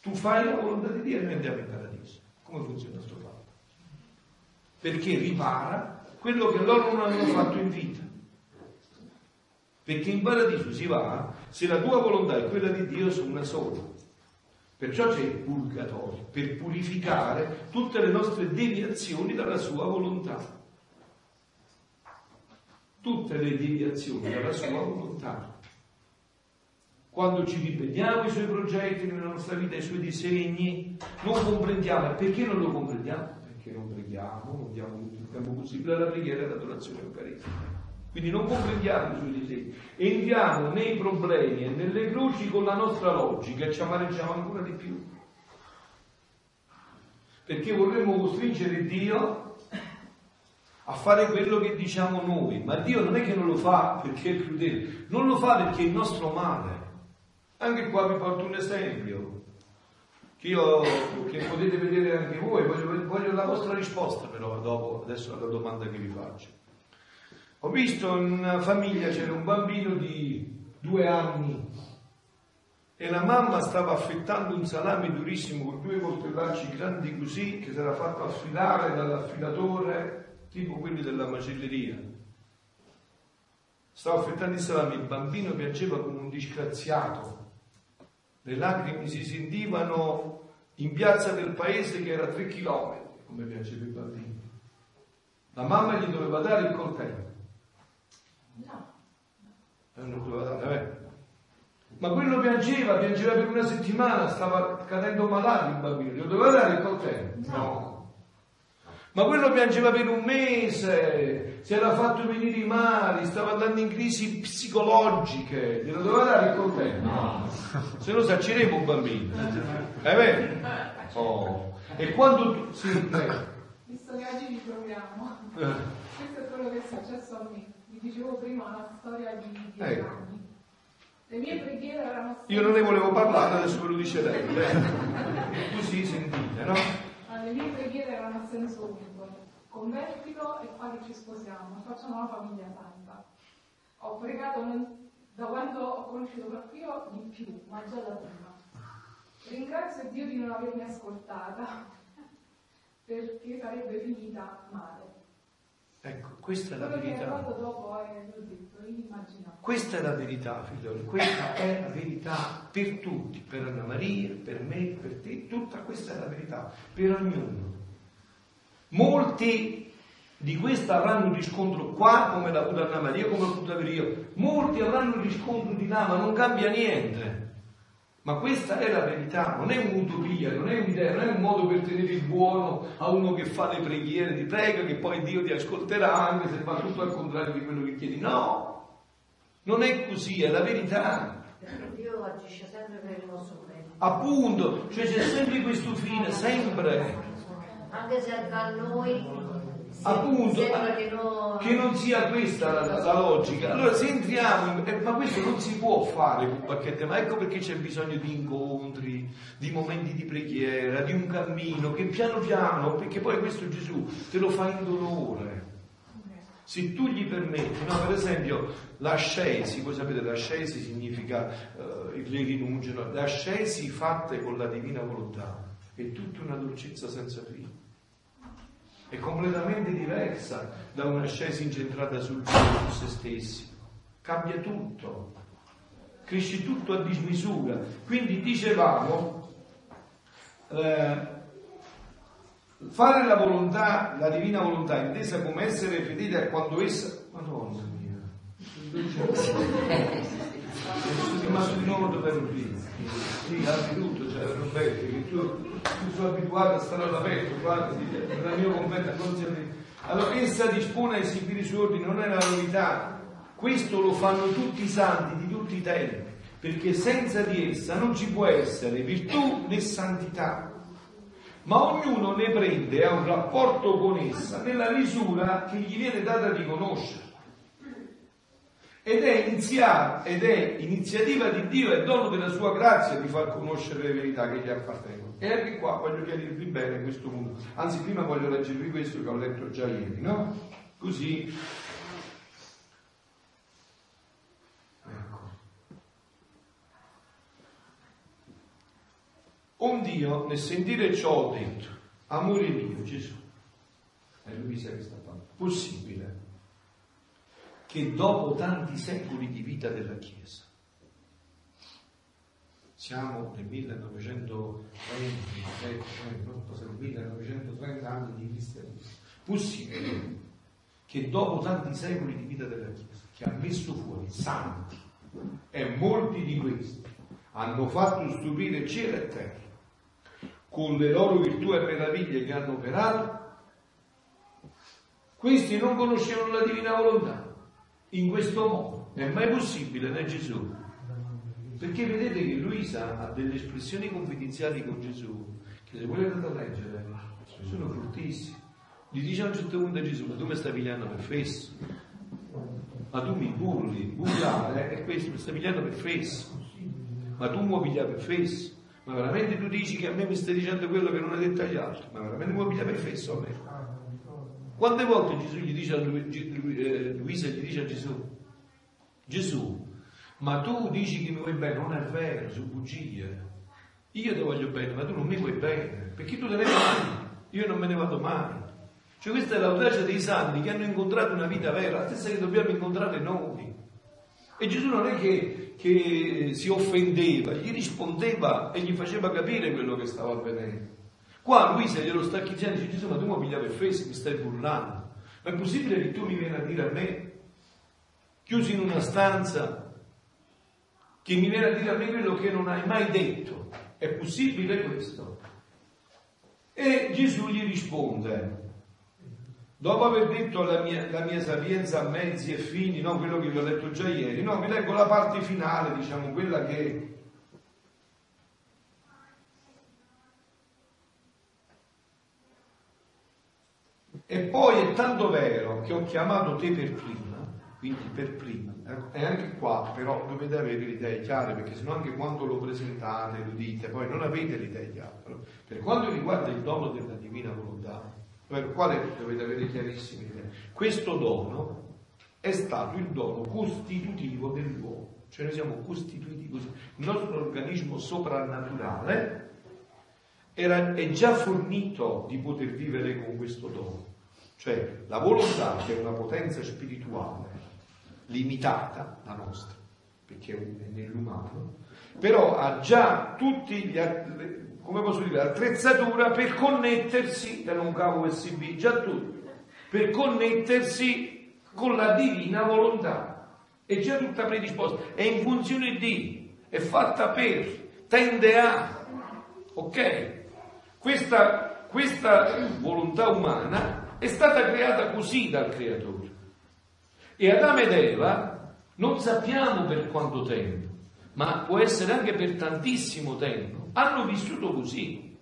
Tu fai la volontà di Dio e noi andiamo in paradiso. Come funziona questo fatto? Perché ripara quello che loro non hanno fatto in vita. Perché in paradiso si va se la tua volontà e quella di Dio sono una sola. Perciò c'è il purgatorio, per purificare tutte le nostre deviazioni dalla sua volontà. Tutte le deviazioni dalla sua volontà quando ci ribelliamo ai suoi progetti nella nostra vita, ai suoi disegni, non comprendiamo. E perché non lo comprendiamo? Perché non preghiamo, non diamo tutto il tempo possibile alla preghiera e all'adorazione eucaristica. Quindi non comprendiamo i suoi disegni. Entriamo nei problemi e nelle croci con la nostra logica e ci amareggiamo ancora di più. Perché vorremmo costringere Dio a fare quello che diciamo noi, ma Dio non è che non lo fa perché è crudele, non lo fa perché è il nostro male. Anche qua vi porto un esempio che, io, che potete vedere anche voi, voglio, voglio, la vostra risposta però dopo, adesso alla domanda che vi faccio. Ho visto in una famiglia c'era un bambino di due anni e la mamma stava affettando un salame durissimo con due coltellacci grandi così che si era fatto affilare dall'affilatore tipo quelli della macelleria. Stava affettando il salame il bambino piangeva come un disgraziato le lacrime si sentivano in piazza del paese che era a tre chilometri, come piaceva ai bambini. La mamma gli doveva dare il coltello. No. L'hanno trovato, eh. Ma quello piangeva, piangeva per una settimana, stava cadendo malato il bambino, gli doveva dare il coltello? No. Ma quello piangeva per un mese, si era fatto venire i mali, stava andando in crisi psicologiche, glielo doveva dare il coltello? No. Se no sacceremo un bambino. È vero? Oh. E quando tu... Sì. Visto che oggi ci troviamo, Eh. questo è quello che è successo a me. Vi dicevo prima una storia di 10 Ecco. anni. Le mie preghiere erano Io non ne volevo parlare, adesso ve lo dice lei. Così sentite, no? Ma Le mie preghiere erano a senso unico. Convertilo e qua che ci sposiamo, facciamo una famiglia santa. Ho pregato non- da quando ho conosciuto proprio di più, ma già da prima. Ringrazio Dio di non avermi ascoltata, perché sarebbe finita male. Ecco, questa è la Quello verità. detto. Questa è la verità, figlioli, questa è la verità per tutti, per Anna Maria, per me, per te, tutta questa è la verità, per ognuno. Molti di questa avranno un riscontro qua, come l'ha avuto Anna Maria, come avere io, molti avranno un riscontro di là, ma non cambia niente. Ma questa è la verità, non è un'utopia, non è un'idea, non è un modo per tenere il buono a uno che fa le preghiere, ti prega che poi Dio ti ascolterà anche se fa tutto al contrario di quello che chiedi. No, non è così, è la verità. Perché Dio agisce sempre per il nostro bene. Appunto, cioè c'è sempre questo fine, sempre. Anche se tra noi Appunto, che, no, che non sia questa la, la logica. Allora se entriamo, in- eh, ma questo non si può fare con bacchette, ma ecco perché c'è bisogno di incontri, di momenti di preghiera, di un cammino che piano piano, perché poi questo Gesù te lo fa in dolore. Se tu gli permetti, no, per esempio l'ascesi, voi sapete l'ascesi significa eh, le rinunce, l'ascesi fatte con la divina volontà è tutta una dolcezza senza fine. È completamente diversa da un'ascesi incentrata sul Dio, su se stessi. Cambia tutto, cresce tutto a dismisura. Quindi dicevamo, eh, fare la volontà, la divina volontà, intesa come essere fedeli a quando essa... Madonna mia! Sono rimasto di nuovo dove ero prima. Sì, anzitutto, cioè Roberto, che tu, tu sei abituato a stare all'aperto, guarda, nel mio convento non si apre. Allora, essa dispone a esibire i suoi ordini, non è una novità. Questo lo fanno tutti i santi di tutti i tempi, perché senza di essa non ci può essere virtù né santità. Ma ognuno ne prende ha un rapporto con essa nella misura che gli viene data di conoscere. Ed è, ed è iniziativa di Dio e dono della sua grazia di far conoscere le verità che gli appartengono. E anche qua voglio chiarirvi bene questo punto. Anzi, prima voglio leggervi questo che ho letto già ieri, no? Così. Ecco. Un Dio, nel sentire ciò, ha detto, amore mio, Gesù, è Luisa che sta parlando, possibile che dopo tanti secoli di vita della Chiesa, siamo nel 1920, eh, non so se 1930 anni di cristianesimo, possibile che dopo tanti secoli di vita della Chiesa, che ha messo fuori santi, e molti di questi hanno fatto stupire cielo e terra, con le loro virtù e meraviglie che hanno operato, questi non conoscevano la divina volontà in questo modo. È mai possibile né Gesù? Perché vedete che Luisa ha delle espressioni confidenziali con Gesù, che se voi le andate a leggere, sono fortissime. Gli dice a un certo punto a Gesù, ma tu mi stai pigliando per fesso? Ma tu mi burli, burlare è questo, mi stai pigliando per fesso. Ma tu mi vuoi pigliare per fesso? Ma veramente tu dici che a me mi stai dicendo quello che non hai detto agli altri? Ma veramente mi vuoi pigliare per fesso a me? Quante volte Gesù gli dice a eh, Luisa gli dice a Gesù, Gesù, ma tu dici che mi vuoi bene, non è vero, sono bugie. Io ti voglio bene, ma tu non mi vuoi bene, perché tu te ne vai, io non me ne vado mai. Cioè questa è l'audacia dei santi che hanno incontrato una vita vera, la stessa che dobbiamo incontrare noi. E Gesù non è che, che si offendeva, gli rispondeva e gli faceva capire quello che stava avvenendo. Qua Luisa glielo sta chiedendo, dice Gesù, ma tu mi pigliavi fesso, mi stai burlando. Ma è possibile che tu mi vieni a dire a me, chiusi in una stanza, che mi viene a dire a me quello che non hai mai detto. È possibile questo? E Gesù gli risponde, dopo aver detto la mia, la mia sapienza a mezzi e fini, no, quello che vi ho letto già ieri, no, vi leggo la parte finale, diciamo, quella che E poi è tanto vero che ho chiamato te per prima, quindi per prima, e anche qua però dovete avere le idee chiare, perché sennò anche quando lo presentate, lo dite, poi non avete le idee chiare. Per quanto riguarda il dono della divina volontà, per quale dovete avere chiarissime idee, questo dono è stato il dono costitutivo dell'uomo, cioè noi siamo costituiti così. Il nostro organismo soprannaturale era, è già fornito di poter vivere con questo dono. Cioè la volontà che è una potenza spirituale limitata, la nostra, perché è nell'umano, però ha già tutti gli come posso dire, attrezzatura per connettersi, da un cavo USB, già tutto, per connettersi con la divina volontà. È già tutta predisposta, è in funzione di, è fatta per, tende a, ok? Questa, questa volontà umana è stata creata così dal creatore. E Adamo ed Eva non sappiamo per quanto tempo, ma può essere anche per tantissimo tempo, hanno vissuto così,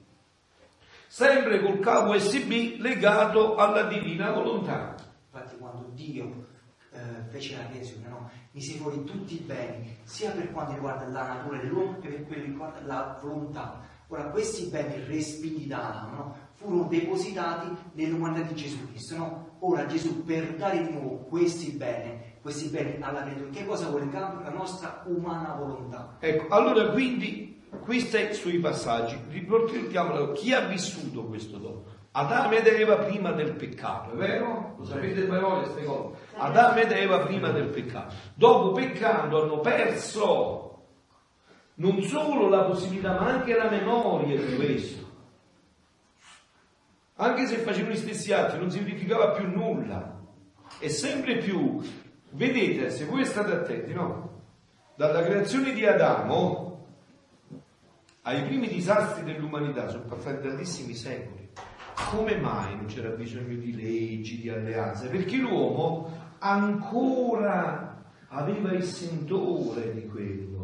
sempre col cavo USB legato alla divina volontà. Infatti quando Dio eh, fece la creazione, no? mise fuori tutti i beni, sia per quanto riguarda la natura dell'uomo che per quello che riguarda la volontà. Ora questi beni respinti da Adamo no? furono depositati nell'umanità di Gesù Cristo. No? Ora Gesù per dare di nuovo questi beni, questi beni alla creatura, che cosa vuole in cambio? La nostra umana volontà. Ecco, allora quindi questi sui passaggi, riportiamolo, chi ha vissuto questo dono? Adamo ed Eva prima del peccato, è vero? Lo sapete mai voi queste cose? Adamo ed Eva prima del peccato. Dopo peccando hanno perso non solo la possibilità, ma anche la memoria di questo. Anche se facevano gli stessi atti non significava più nulla. E sempre più, vedete, se voi state attenti, no? Dalla creazione di Adamo ai primi disastri dell'umanità sono passati tantissimi secoli. Come mai non c'era bisogno di leggi, di alleanze? Perché l'uomo ancora aveva il sentore di quello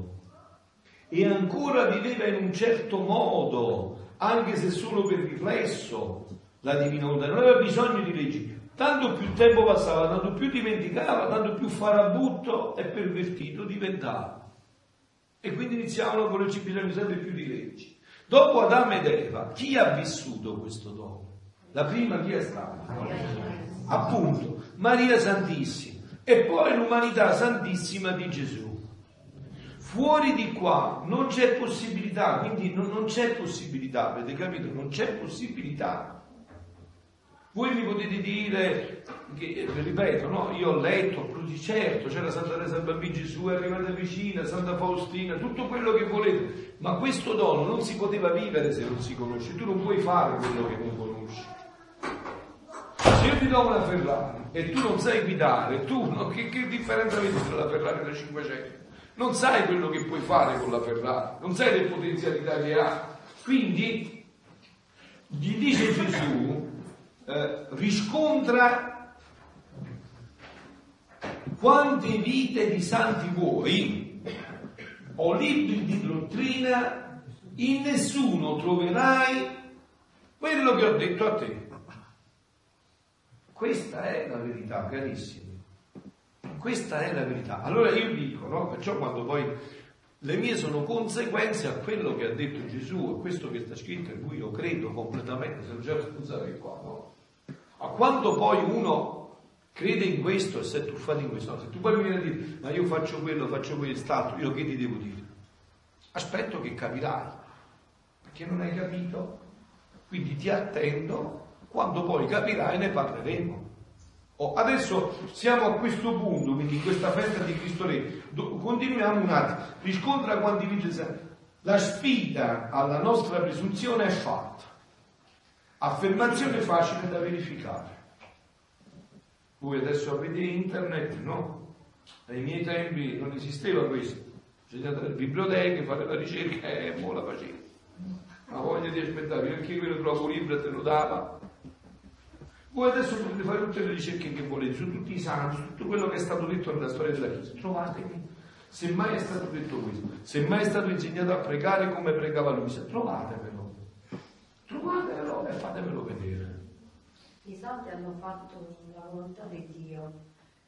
e ancora viveva in un certo modo, anche se solo per riflesso, la divina volontà, non aveva bisogno di leggi. Tanto più tempo passava, tanto più dimenticava, tanto più farabutto e pervertito diventava. E quindi iniziavano a volerci bisogno sempre più di leggi. Dopo Adamo ed Eva, chi ha vissuto questo dono? La prima chi è stata? Appunto, Maria Santissima. E poi l'umanità santissima di Gesù. Fuori di qua non c'è possibilità, quindi non, non c'è possibilità, avete capito? Non c'è possibilità voi mi potete dire, che, ripeto, no? io ho letto, di certo, c'era Santa Teresa del Bambino Gesù, è arrivata vicina, Santa Faustina, tutto quello che volete, ma questo dono non si poteva vivere se non si conosce, tu non puoi fare quello che non conosci. Se io ti do una Ferrari e tu non sai guidare, tu no? che, che differenza vedi tra la Ferrari e la 500? Non sai quello che puoi fare con la Ferrari, non sai le potenzialità che ha. Quindi gli dice Gesù, eh, riscontra quante vite di santi vuoi o libri di dottrina, in nessuno troverai quello che ho detto a te. Questa è la verità, carissimi. Questa è la verità. Allora io dico, no? Perciò quando poi le mie sono conseguenze a quello che ha detto Gesù, a questo che sta scritto in cui io credo completamente, se non c'è scusate qua, no? A quando poi uno crede in questo e si è tuffato in questo, se tu poi mi vieni a dire, ma io faccio quello, faccio quest'altro, io che ti devo dire? Aspetto che capirai, perché non hai capito, quindi ti attendo, quando poi capirai ne parleremo. Oh, adesso siamo a questo punto, quindi in questa festa di Cristo Re, do, continuiamo un attimo, riscontra quanti dice la sfida alla nostra presunzione è fatta. Affermazione facile da verificare. Voi adesso avete internet, no? Ai miei tempi non esisteva questo. Bisogna andare alle biblioteche, fare la ricerca e eh, mo la facevo. Ma voglia di aspettare, perché quello trovo un libro e te lo dava. Voi adesso potete fare tutte le ricerche che volete su tutti i santi, su tutto quello che è stato detto nella storia della Chiesa. Trovatemi. Se mai è stato detto questo, se mai è stato insegnato a pregare come pregava Luisa, trovatevelo. Trovatevelo e fatemelo vedere. I santi hanno fatto la volontà di Dio,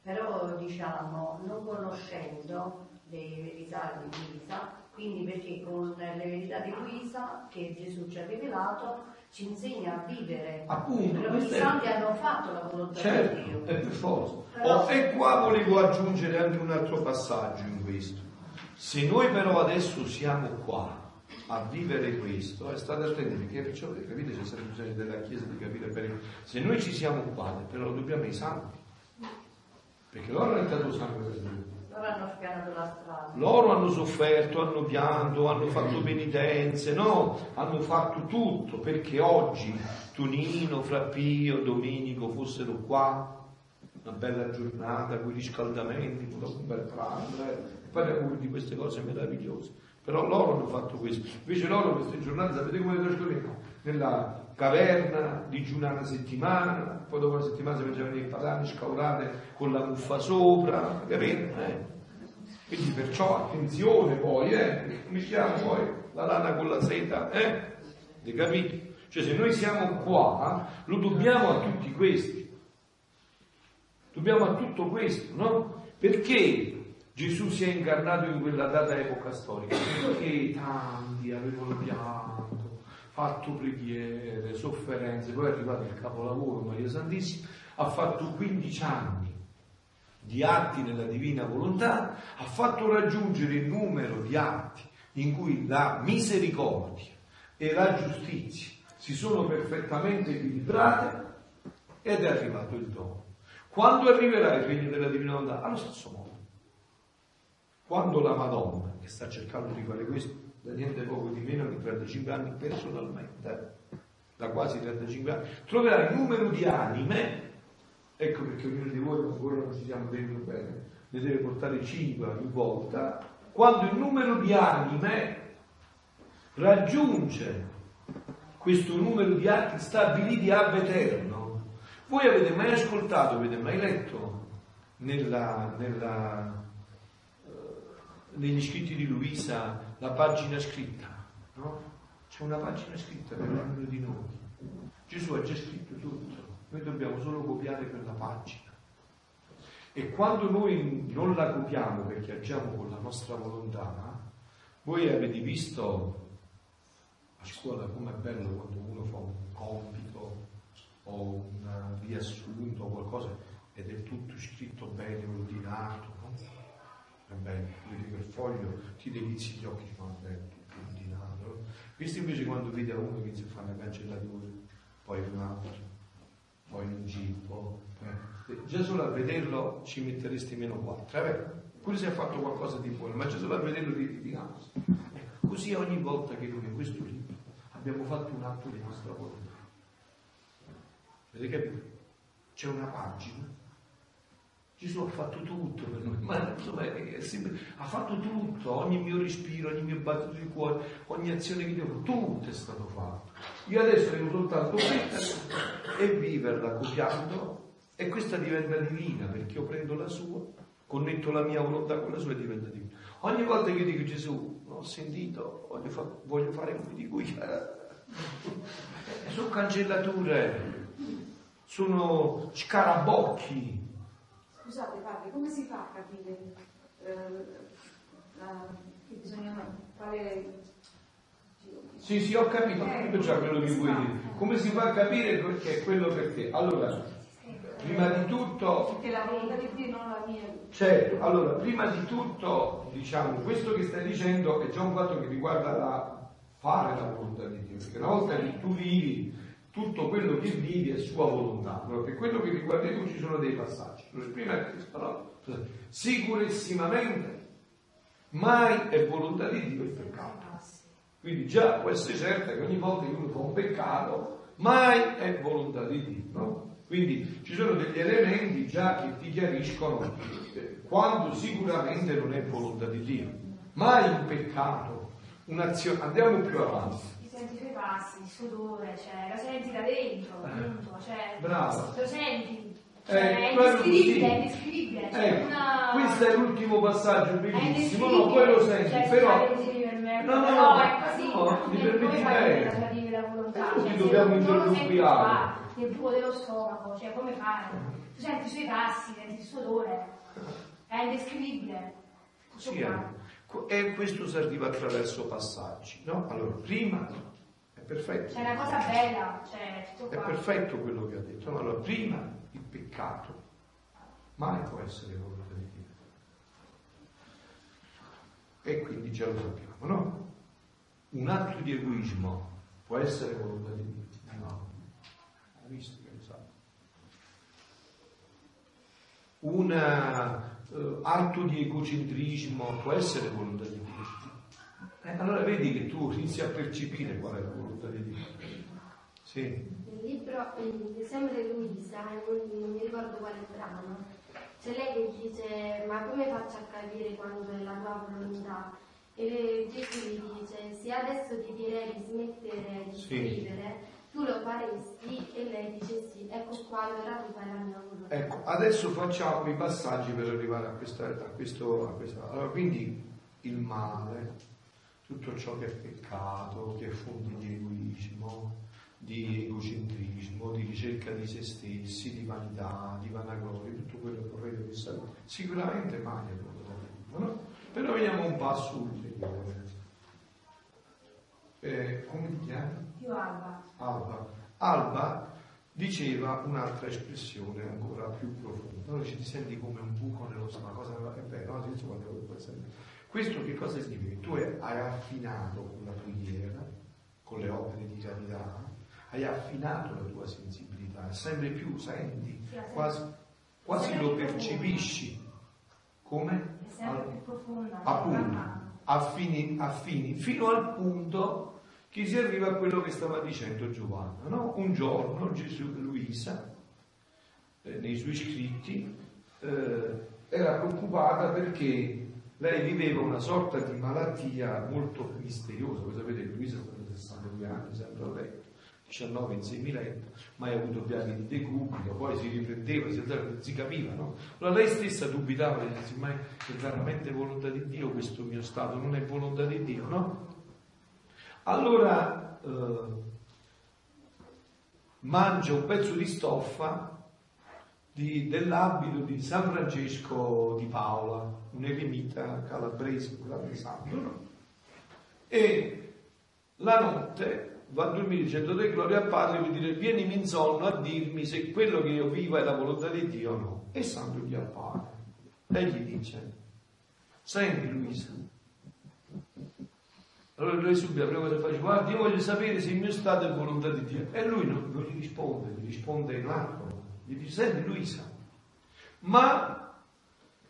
però diciamo non conoscendo le verità di Luisa, quindi perché con le verità di Luisa che Gesù ci ha rivelato ci insegna a vivere. Appunto, però i santi hanno fatto la volontà certo, di Dio. è per forza. Però... Oh, e qua volevo aggiungere anche un altro passaggio in questo. Se noi però adesso siamo qua a vivere questo, e state attenti perché perciò, capite, c'è sempre bisogno della Chiesa di capire bene. Se noi ci siamo qua, però lo dobbiamo ai santi. Perché loro hanno entrato sangue per noi. Loro hanno sofferto, hanno pianto, hanno fatto penitenze, no, hanno fatto tutto perché oggi Tonino, Frappio, Domenico fossero qua, una bella giornata, con i riscaldamenti, con un bel pranzo, eh. parliamo di queste cose meravigliose. Però loro hanno fatto questo. Invece loro queste giornate, sapete come trascorrevano? Nella caverna, digiuna una settimana, poi dopo una settimana si mangiavano i padani scaurate con la muffa sopra, capite? Eh? Quindi perciò attenzione poi, eh? Mischiamo poi la lana con la seta, eh? Capito? Cioè se noi siamo qua, lo dobbiamo a tutti questi. Dobbiamo a tutto questo, no? Perché Gesù si è incarnato in quella data epoca storica? Perché tanti avevano pianto, fatto preghiere, sofferenze, poi è arrivato il capolavoro Maria Santissima, ha fatto 15 anni di atti nella divina volontà, ha fatto raggiungere il numero di atti in cui la misericordia e la giustizia si sono perfettamente equilibrate ed è arrivato il dono. Quando arriverà il regno della divina volontà? Allo stesso modo. Quando la Madonna, che sta cercando di fare questo da niente poco di meno che 35 anni personalmente, da quasi 35 anni, troverà il numero di anime, ecco perché ognuno di voi ancora non ci siamo dentro bene, ne deve portare 5 ogni volta, quando il numero di anime raggiunge questo numero di atti stabiliti ab eterno, voi avete mai ascoltato, avete mai letto nella, nella, uh, negli scritti di Luisa la pagina scritta? No? C'è una pagina scritta per ognuno di noi. Gesù ha già scritto tutto, noi dobbiamo solo copiare quella pagina. E quando noi non la copiamo perché agiamo con la nostra volontà, voi avete visto a scuola com'è bello quando uno fa un compito o un riassunto o qualcosa ed è tutto scritto bene, ordinato, È bello, vedi quel foglio, ti delizi gli occhi, ma è tutto ordinato. No? Visto invece quando vedi a uno che inizia a fare una cancellatura, poi un altro, poi un gippo, eh. già solo a vederlo ci metteresti meno quattro, eh? pure se ha fatto qualcosa di buono, ma già solo a vederlo di, di ecco, Così ogni volta che noi in questo libro abbiamo fatto un atto di nostra volontà Avete capito? C'è una pagina. Gesù ha fatto tutto per noi, ma insomma, sempre, ha fatto tutto, ogni mio respiro, ogni mio battito di cuore, ogni azione che devo, tutto è stato fatto. Io adesso devo soltanto metterla e viverla copiando e questa diventa divina perché io prendo la sua, connetto la mia volontà con la sua e diventa divina. Ogni volta che io dico Gesù, ho sentito, voglio, fa- voglio fare come dico io, sono cancellature sono scarabocchi. Scusate padre, come si fa a capire eh, la, che bisogna fare... Sì, sì, ho capito, ho capito già quello che vuoi dire. Come si fa a capire che è quello per te? Allora, prima di tutto... Perché la volontà di Dio non la mia. Certo, allora, prima di tutto, diciamo, questo che stai dicendo è già un fatto che riguarda la fare la volontà di Dio, perché una volta che tu vivi tutto quello che vivi è sua volontà. Allora, per quello che riguarda tu ci sono dei passaggi. Questo, no? Sicurissimamente mai è volontà di Dio il peccato. Quindi già può essere certa che ogni volta che uno fa un peccato, mai è volontà di Dio. No? Quindi ci sono degli elementi già che ti chiariscono quando sicuramente non è volontà di Dio. mai il peccato, un'azione, andiamo più avanti. Ti senti i tuoi passi, il suo odore, cioè, lo senti da dentro, appunto, cioè, Brava. lo senti. Eh, Cioè, è indescrivibile, è indescrivibile. Cioè, Ecco, una... questo è l'ultimo passaggio È bellissimo, no, indescrivibile. poi lo senti, cioè, però... No, no, no, è così. no, mi permetti bene. a tradire la volontà? Non ti Cioè, dobbiamo qua, nel buco dello stomaco, cioè come fai? Tu senti i suoi passi, senti il suo odore, è indescrivibile. Sì, eh. e questo si arriva attraverso passaggi, no? Allora, prima è perfetto. C'è una cosa bella, cioè, tutto È qua. perfetto quello che ha detto. Allora, prima peccato mai può essere volontà di Dio. E quindi già lo sappiamo, no? Un atto di egoismo può essere volontà di Dio? No. Hai visto che lo sa? Un eh, atto di egocentrismo può essere volontà di Dio? Eh, allora vedi che tu inizi a percepire qual è la volontà di Dio. Sì. Nel libro, eh, sempre Luisa, non, non mi ricordo quale brano, c'è lei che dice ma come faccio a capire quando è la tua volontà? E Gesù gli dice se adesso ti direi di smettere di Sì. scrivere, tu lo faresti e lei dice sì, ecco qua allora tu fai la mia volontà. Ecco, adesso facciamo i passaggi per arrivare a, questa, a questo. A questa. Allora, quindi il male, tutto ciò che è peccato, che è fonte di egoismo, di egocentrismo, di ricerca di se stessi, di vanità, di vanagloria, tutto quello che vorrete che sia, sicuramente mai è Dio, no? Però veniamo un passo ulteriore. Eh, come ti chiami? Più alba. Alba. Alba diceva un'altra espressione ancora più profonda. Allora ci ti senti come un buco nello stomaco, cosa è vero, no? Questo che cosa significa? Tu hai affinato con la preghiera, con le opere di carità, hai affinato la tua sensibilità, sempre più senti, quasi, quasi lo percepisci. Come? Profonda. appunto affini, affini fino al punto che si arriva a quello che stava dicendo Giovanna no? un giorno Gesù Luisa eh, nei suoi scritti eh, era preoccupata perché lei viveva una sorta di malattia molto misteriosa voi sapete che Luisa da 62 anni sempre a letto 19 in semiletto, mai avuto piani di decubito, poi si riprendeva, si, si capiva, no? Allora lei stessa dubitava, diceva, ma è veramente volontà di Dio questo mio stato, non è volontà di Dio, no? Allora eh, mangia un pezzo di stoffa di- dell'abito di San Francesco di Paola, un eremita calabrese, un grande santo, no? E la notte a dormire dicendo te gloria al Padre per dire vienimi in sonno a dirmi se quello che io vivo è la volontà di Dio o no. E Santo gli appare. Lei gli dice, senti Luisa. Allora lui subito la prima cosa fa, guarda io voglio sapere se il mio stato è volontà di Dio. E lui non, non gli risponde, gli risponde in altro. Gli dice, senti Luisa, ma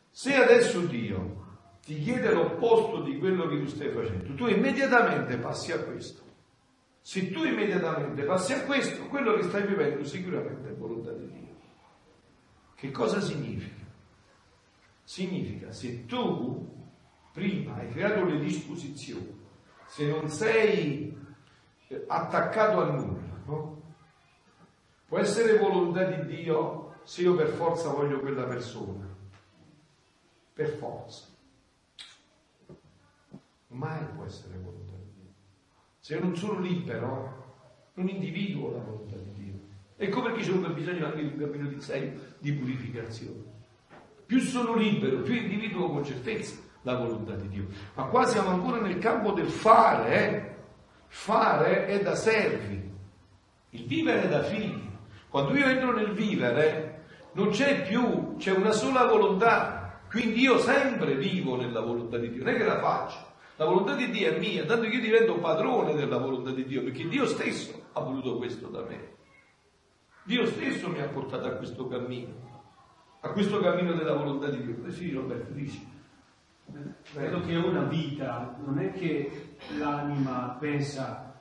se adesso Dio ti chiede l'opposto di quello che tu stai facendo, tu immediatamente passi a questo. Se tu immediatamente passi a questo, quello che stai vivendo sicuramente è volontà di Dio. Che cosa significa? Significa se tu prima hai creato le disposizioni, se non sei eh, attaccato a nulla, no? Può essere volontà di Dio se io per forza voglio quella persona, per forza. Mai può essere volontà. Se io non sono libero, non individuo la volontà di Dio. Ecco perché c'è un bisogno anche di un cammino di serio di purificazione. Più sono libero, più individuo con certezza la volontà di Dio. Ma qua siamo ancora nel campo del fare, eh? Fare è da servi, il vivere è da figli. Quando io entro nel vivere, non c'è più, c'è una sola volontà. Quindi io sempre vivo nella volontà di Dio, non è che la faccio. La volontà di Dio è mia, tanto che io divento padrone della volontà di Dio, perché Dio stesso ha voluto questo da me. Dio stesso mi ha portato a questo cammino, a questo cammino della volontà di Dio. Sì, Roberto, dici. Credo che una vita non è che l'anima pensa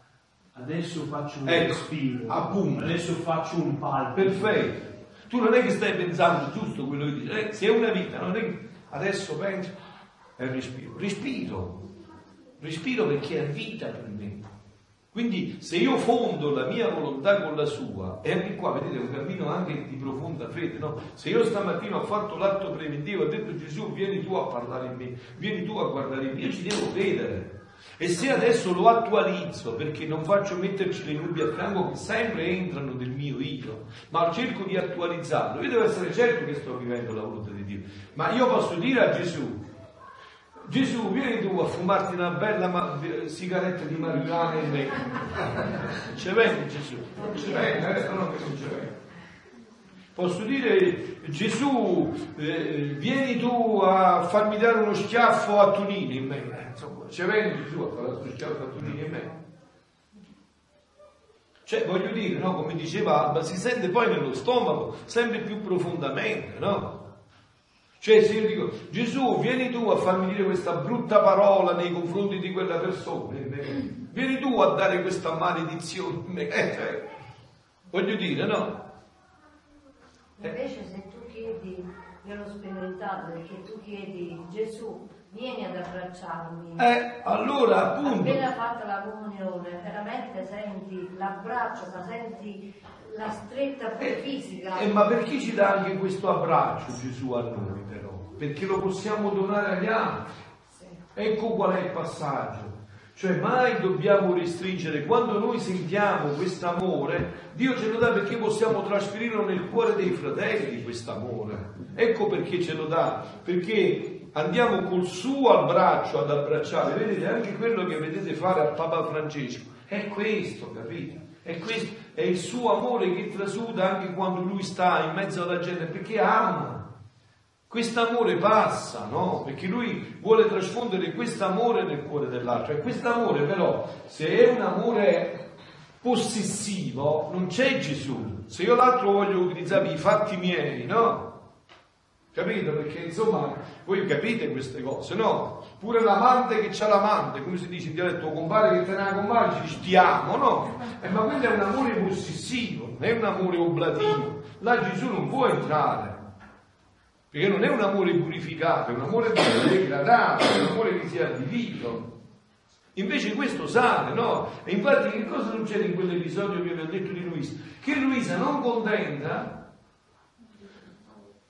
adesso faccio un Ecco, respiro, appunto. adesso faccio un palpito. Perfetto. Tu non è che stai pensando giusto quello che dici, eh, se è una vita, non è che adesso penso, È respiro. Respiro. Respiro perché è vita per me. Quindi se io fondo la mia volontà con la sua, e anche qua vedete un cammino anche di profonda fede, no? Se io stamattina ho fatto l'atto preventivo, ho detto Gesù vieni tu a parlare in me, vieni tu a guardare in me, io ci devo credere. E se adesso lo attualizzo perché non faccio metterci le nubi a fianco che sempre entrano del mio io, ma cerco di attualizzarlo, io devo essere certo che sto vivendo la volontà di Dio. Ma io posso dire a Gesù, Gesù, vieni tu a fumarti una bella ma- sigaretta di marijuana in me. Ce vendi Gesù? Ce vendi, eh? No, no, che non ce vendi. Posso dire, Gesù, eh, vieni tu a farmi dare uno schiaffo a Tonini in me. Eh, insomma, ce vendi Gesù a fare uno schiaffo a Tonini in me. Cioè, voglio dire, no, come diceva Alba, si sente poi nello stomaco sempre più profondamente, no? Cioè se io dico Gesù vieni tu a farmi dire questa brutta parola nei confronti di quella persona, vieni tu a dare questa maledizione, eh, cioè, voglio dire no? Invece se tu chiedi, io l'ho sperimentato perché tu chiedi Gesù vieni ad abbracciarmi. Eh, allora appunto... Appena fatta la comunione, veramente senti l'abbraccio, ma senti la stretta pure fisica. Eh, ma perché ci dà anche questo abbraccio Gesù a noi però? Perché lo possiamo donare agli altri. Sì. Ecco qual è il passaggio. Cioè mai dobbiamo restringere, quando noi sentiamo questo amore, Dio ce lo dà perché possiamo trasferirlo nel cuore dei fratelli questo amore. Ecco perché ce lo dà, perché andiamo col suo abbraccio ad abbracciare, vedete anche quello che vedete fare a Papa Francesco, è questo, capite? È questo, è il suo amore che trasuda anche quando lui sta in mezzo alla gente, perché ama. Quest'amore passa, no? Perché lui vuole trasfondere quest'amore nel cuore dell'altro. E quest'amore però, se è un amore possessivo, non c'è Gesù. Se io l'altro voglio utilizzare i fatti miei, no? Capito? Perché insomma, voi capite queste cose, no? Pure l'amante che c'ha l'amante, come si dice in dialetto, compare che te ne compare, ci stiamo, no? Eh, ma quello è un amore possessivo, non è un amore oblativo. Là Gesù non può entrare. Perché non è un amore purificato, è un amore degradato, è un amore che si è adibito. Invece questo sale, no? E infatti che cosa succede in quell'episodio che vi ho detto di Luisa? Che Luisa non contenta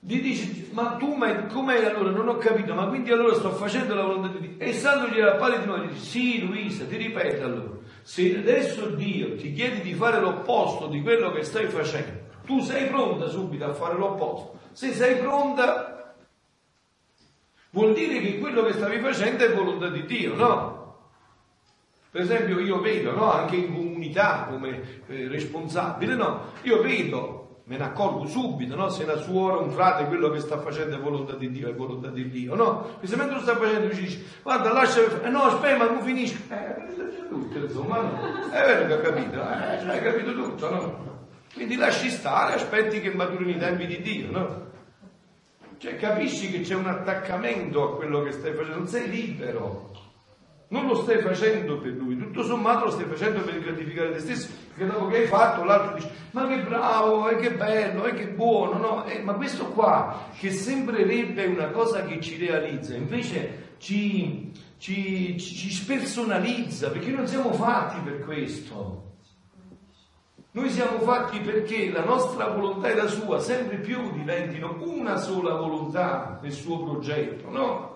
gli dice, ma tu ma com'è allora? Non ho capito, ma quindi allora sto facendo la volontà di Dio. E standogli alla pari di noi, dice, sì Luisa, ti ripeto allora, se adesso Dio ti chiede di fare l'opposto di quello che stai facendo, tu sei pronta subito a fare l'opposto. Se sei pronta, vuol dire che quello che stavi facendo è volontà di Dio, no? Per esempio io vedo, no? anche in comunità come eh, responsabile, no? Io vedo me ne accorgo subito, no? Se una suora, un frate, quello che sta facendo è volontà di Dio, è volontà di Dio, no? Perché mentre lo sta facendo dici, guarda, lasciami fare, eh, no, aspetta, ma non finisce. Eh, tutto, insomma, no? È vero che ho capito, eh, hai capito tutto, no? Quindi lasci stare, aspetti che maturino i tempi di Dio, no? Cioè capisci che c'è un attaccamento a quello che stai facendo, non sei libero. Non lo stai facendo per lui, tutto sommato lo stai facendo per gratificare te stesso, perché dopo che hai fatto l'altro dice ma che bravo, e che bello, e che buono, no? Eh, ma questo qua che sembrerebbe una cosa che ci realizza, invece ci, ci, ci spersonalizza, perché non siamo fatti per questo. Noi siamo fatti perché la nostra volontà e la sua sempre più diventino una sola volontà nel suo progetto, no?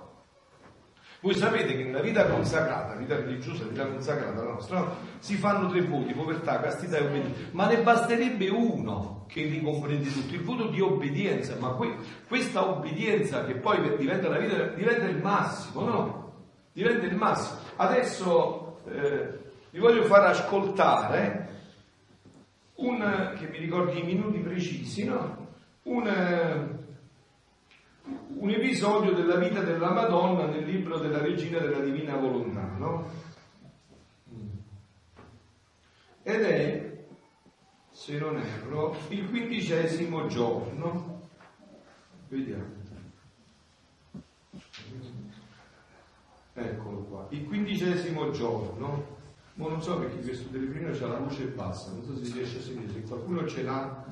Voi sapete che nella vita consacrata, la vita religiosa, la vita consacrata nostra, no? si fanno tre voti, povertà, castità e obbedienza, ma ne basterebbe uno che li comprende tutto, il voto di obbedienza, ma que- questa obbedienza che poi diventa la vita, diventa il massimo, no? Diventa il massimo. Adesso eh, vi voglio far ascoltare un, che mi ricordi i minuti precisi, no? Un, un episodio della vita della Madonna nel libro della Regina della Divina Volontà, no? Ed è, se non erro, il quindicesimo giorno. Vediamo. Eccolo qua, il quindicesimo giorno. Ma non so perché questo telefonino c'ha la luce bassa, non so se riesce a sentire, se qualcuno ce l'ha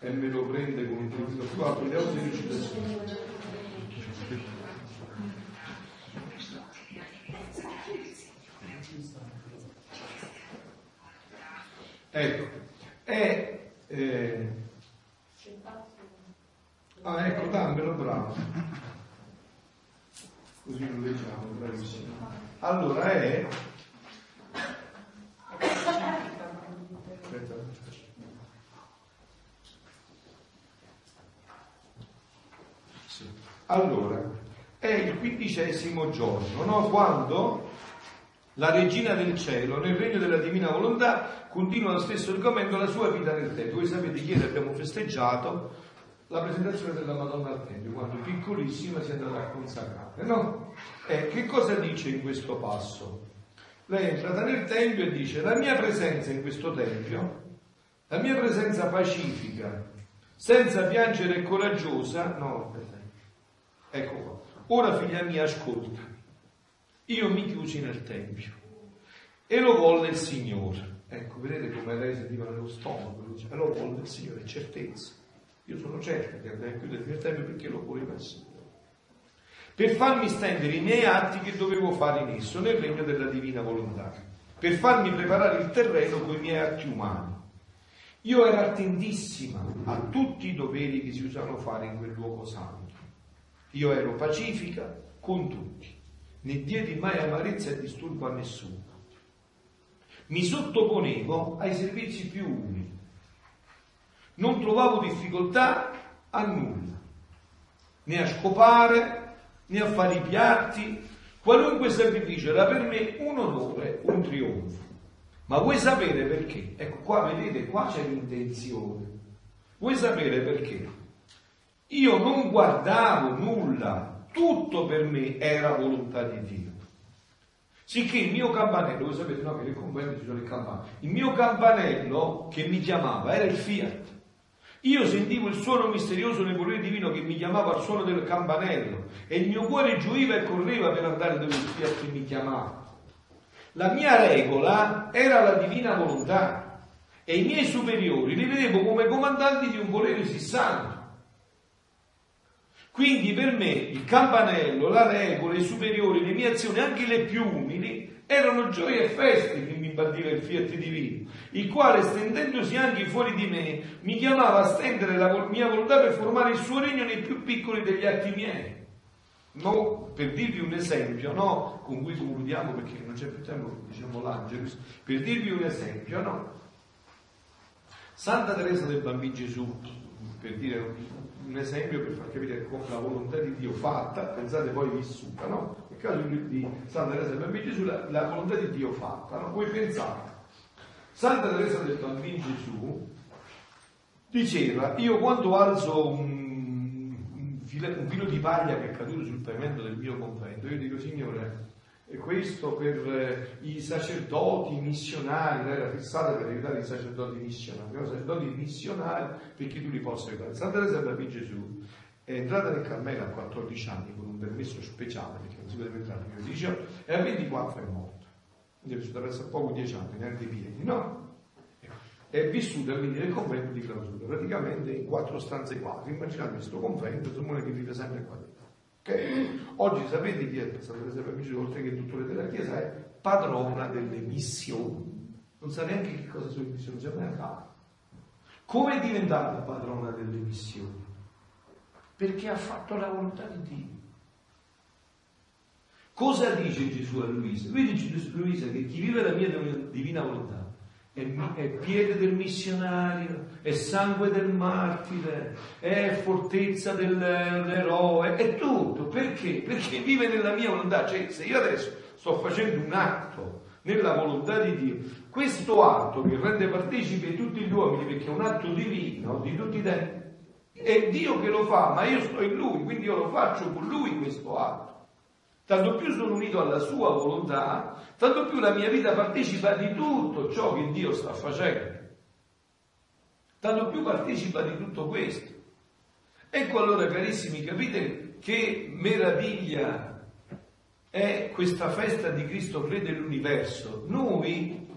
e me lo prende con un profilo qua, prendiamo 12 persone. Ecco, e, eh, ah ecco, dammelo, bravo. Così lo leggiamo, bravissimo. Allora è... Aspetta. Allora, è il quindicesimo giorno, no? Quando la regina del cielo, nel regno della divina volontà, continua lo stesso argomento, la sua vita nel Tempio. Voi sapete, ieri abbiamo festeggiato la presentazione della Madonna al Tempio, quando piccolissima si è andata a consacrare, no? E che cosa dice in questo passo? Lei è entrata nel Tempio e dice, la mia presenza in questo Tempio, la mia presenza pacifica, senza piangere e coraggiosa, no, ecco qua. Ora figlia mia ascolta, io mi chiusi nel Tempio e lo volle il Signore. Ecco, vedete come lei sentiva nello stomaco, e lo volle il Signore, certezza. Io sono certa che andai a chiudere il Tempio perché lo voleva il Signore. Per farmi stendere i miei atti che dovevo fare in esso, nel regno della divina volontà. Per farmi preparare il terreno con i miei atti umani. Io ero attentissima a tutti i doveri che si usano fare in quel luogo santo. Io ero pacifica con tutti né diedi mai amarezza e disturbo a nessuno. Mi sottoponevo ai servizi più umili. Non trovavo difficoltà a nulla, né a scopare, né a fare i piatti. Qualunque sacrificio era per me un onore, un trionfo. Ma vuoi sapere perché? Ecco qua, vedete, qua c'è l'intenzione. Vuoi sapere perché? Io non guardavo nulla tutto per me era volontà di Dio. Sicché il mio campanello, voi sapete no, che nel convento ci sono le campane, il mio campanello che mi chiamava era il fiat. Io sentivo il suono misterioso nel volere divino che mi chiamava al suono del campanello e il mio cuore gioiva e correva per andare dove il fiat mi chiamava. La mia regola era la divina volontà e i miei superiori li vedevo come comandanti di un volere sì santo. Quindi per me il campanello, la regola, i superiori, le mie azioni, anche le più umili, erano gioie e feste che mi impartiva il fiat divino, il quale stendendosi anche fuori di me mi chiamava a stendere la mia volontà per formare il suo regno nei più piccoli degli atti miei. No, per dirvi un esempio, no, con cui concludiamo perché non c'è più tempo, diciamo l'Angelus, per dirvi un esempio, no. Santa Teresa del Bambino Gesù, per dire un esempio per far capire la volontà di Dio fatta, pensate poi vissuta, no? Nel caso di Santa Teresa del Bambino Gesù, la, la, volontà di Dio fatta, no? Voi pensate, Santa Teresa del Bambino Gesù diceva, io quando alzo un, un, filo, un filo di paglia che è caduto sul pavimento del mio convento, io dico, Signore, e questo per eh, i sacerdoti missionari, era fissata per aiutare i sacerdoti missionari, i sacerdoti missionari perché tu li possa aiutare. Santa Teresa d'Avi Gesù è entrata nel Carmelo a 14 anni con un permesso speciale perché non si poteva entrare prima di 18 e a 24 è morta. Quindi è vissuta presso poco 10 anni, neanche i piedi, no? È vissuta quindi nel convento di clausura, praticamente in quattro stanze quadri. Immaginate questo convento, insomma, che vive sempre qua. Okay? Oggi sapete chi è Santa Teresa Amici, oltre che dottore della Chiesa, è padrona delle missioni. Non sa neanche che cosa sono le missioni, non sa fare. Come è diventata padrona delle missioni? Perché ha fatto la volontà di Dio. Cosa dice Gesù a Luisa? Lui dice a Luisa che chi vive la mia divina volontà è, piede del missionario, è sangue del martire, è fortezza dell'eroe, è tutto. Perché? Perché vive nella mia volontà. Cioè, se io adesso sto facendo un atto nella volontà di Dio, questo atto mi rende partecipi tutti gli uomini perché è un atto divino di tutti i tempi. È Dio che lo fa, ma io sto in Lui, quindi io lo faccio con Lui questo atto. Tanto più sono unito alla sua volontà, tanto più la mia vita partecipa di tutto ciò che Dio sta facendo. Tanto più partecipa di tutto questo. Ecco allora, carissimi, capite che meraviglia è questa festa di Cristo Re dell'universo. Noi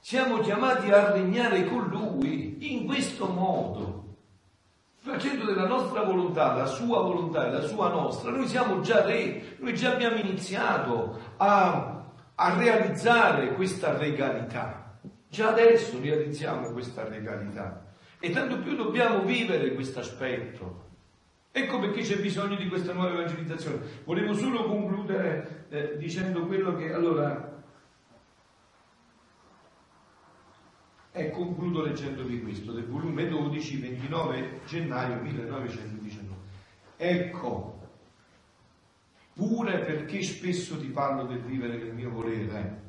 siamo chiamati a regnare con Lui in questo modo facendo della nostra volontà la sua volontà e la sua nostra, noi siamo già re, noi già abbiamo iniziato a, a realizzare questa regalità. Già adesso realizziamo questa regalità e tanto più dobbiamo vivere questo aspetto. Ecco perché c'è bisogno di questa nuova evangelizzazione. Volevo solo concludere eh, dicendo quello che allora E concludo leggendovi questo, del volume 12, 29 gennaio 1919. Ecco, pure perché spesso ti parlo del vivere del mio volere,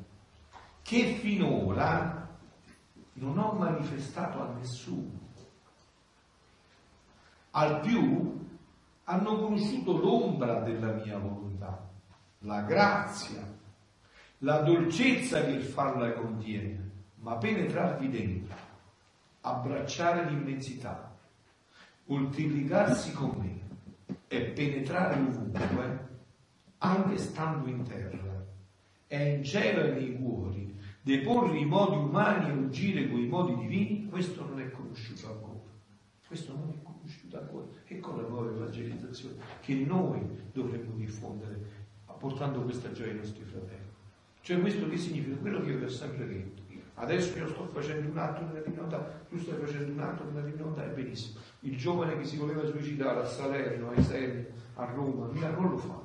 che finora non ho manifestato a nessuno. Al più hanno conosciuto l'ombra della mia volontà, la grazia, la dolcezza che il farla contiene ma penetrarvi dentro, abbracciare l'immensità, moltiplicarsi con me e penetrare ovunque, anche stando in terra, e in cielo e nei cuori, deporre i modi umani e agire con i modi divini, questo non è conosciuto ancora. Questo non è conosciuto ancora. Ecco la nuova evangelizzazione che noi dovremmo diffondere, apportando questa gioia ai nostri fratelli. Cioè questo che significa? Quello che io vi ho sempre detto Adesso io sto facendo un atto nella divinità, tu stai facendo un atto nella divinità, è benissimo. Il giovane che si voleva suicidare a Salerno, a Isernia, a Roma, mica non lo fa.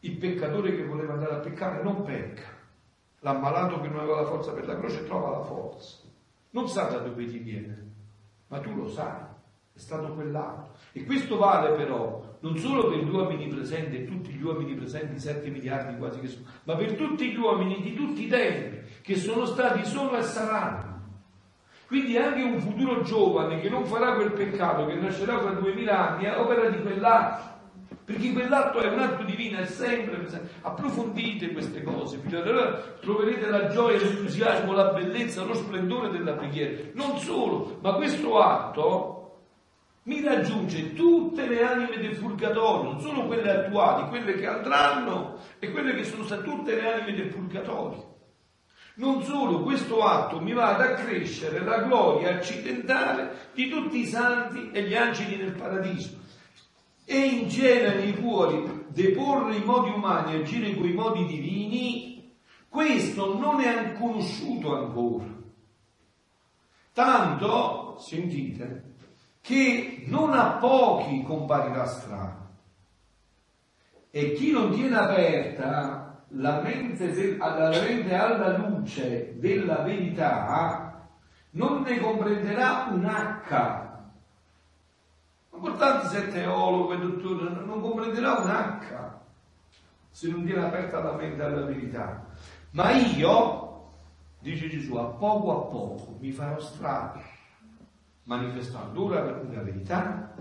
Il peccatore che voleva andare a peccare non pecca. L'ammalato che non aveva la forza per la croce trova la forza. Non sa da dove ti viene, ma tu lo sai, è stato quell'atto. E questo vale però non solo per gli uomini presenti e tutti gli uomini presenti, 7 miliardi quasi che sono, ma per tutti gli uomini di tutti i tempi che sono stati, sono e saranno. Quindi anche un futuro giovane che non farà quel peccato, che nascerà fra duemila anni, è opera di quell'atto. Perché quell'atto è un atto divino, è sempre presente. Approfondite queste cose. Allora troverete la gioia, l'entusiasmo, la bellezza, lo splendore della preghiera. Non solo, ma questo atto mi raggiunge tutte le anime del purgatorio, non solo quelle attuali, quelle che andranno e quelle che sono state tutte le anime del purgatorio. Non solo, questo atto mi va ad accrescere la gloria accidentale di tutti i santi e gli angeli nel paradiso e in genere nei cuori deporre i modi umani e agire con i modi divini, questo non è conosciuto ancora. Tanto, sentite, che non a pochi comparirà strano. E chi non tiene aperta la mente, del, la mente alla luce della verità non ne comprenderà un H. Importante se è teologo e dottore, non comprenderà un H se non tiene aperta la mente alla verità. Ma io, dice Gesù, a poco a poco mi farò strada manifestando ora una verità,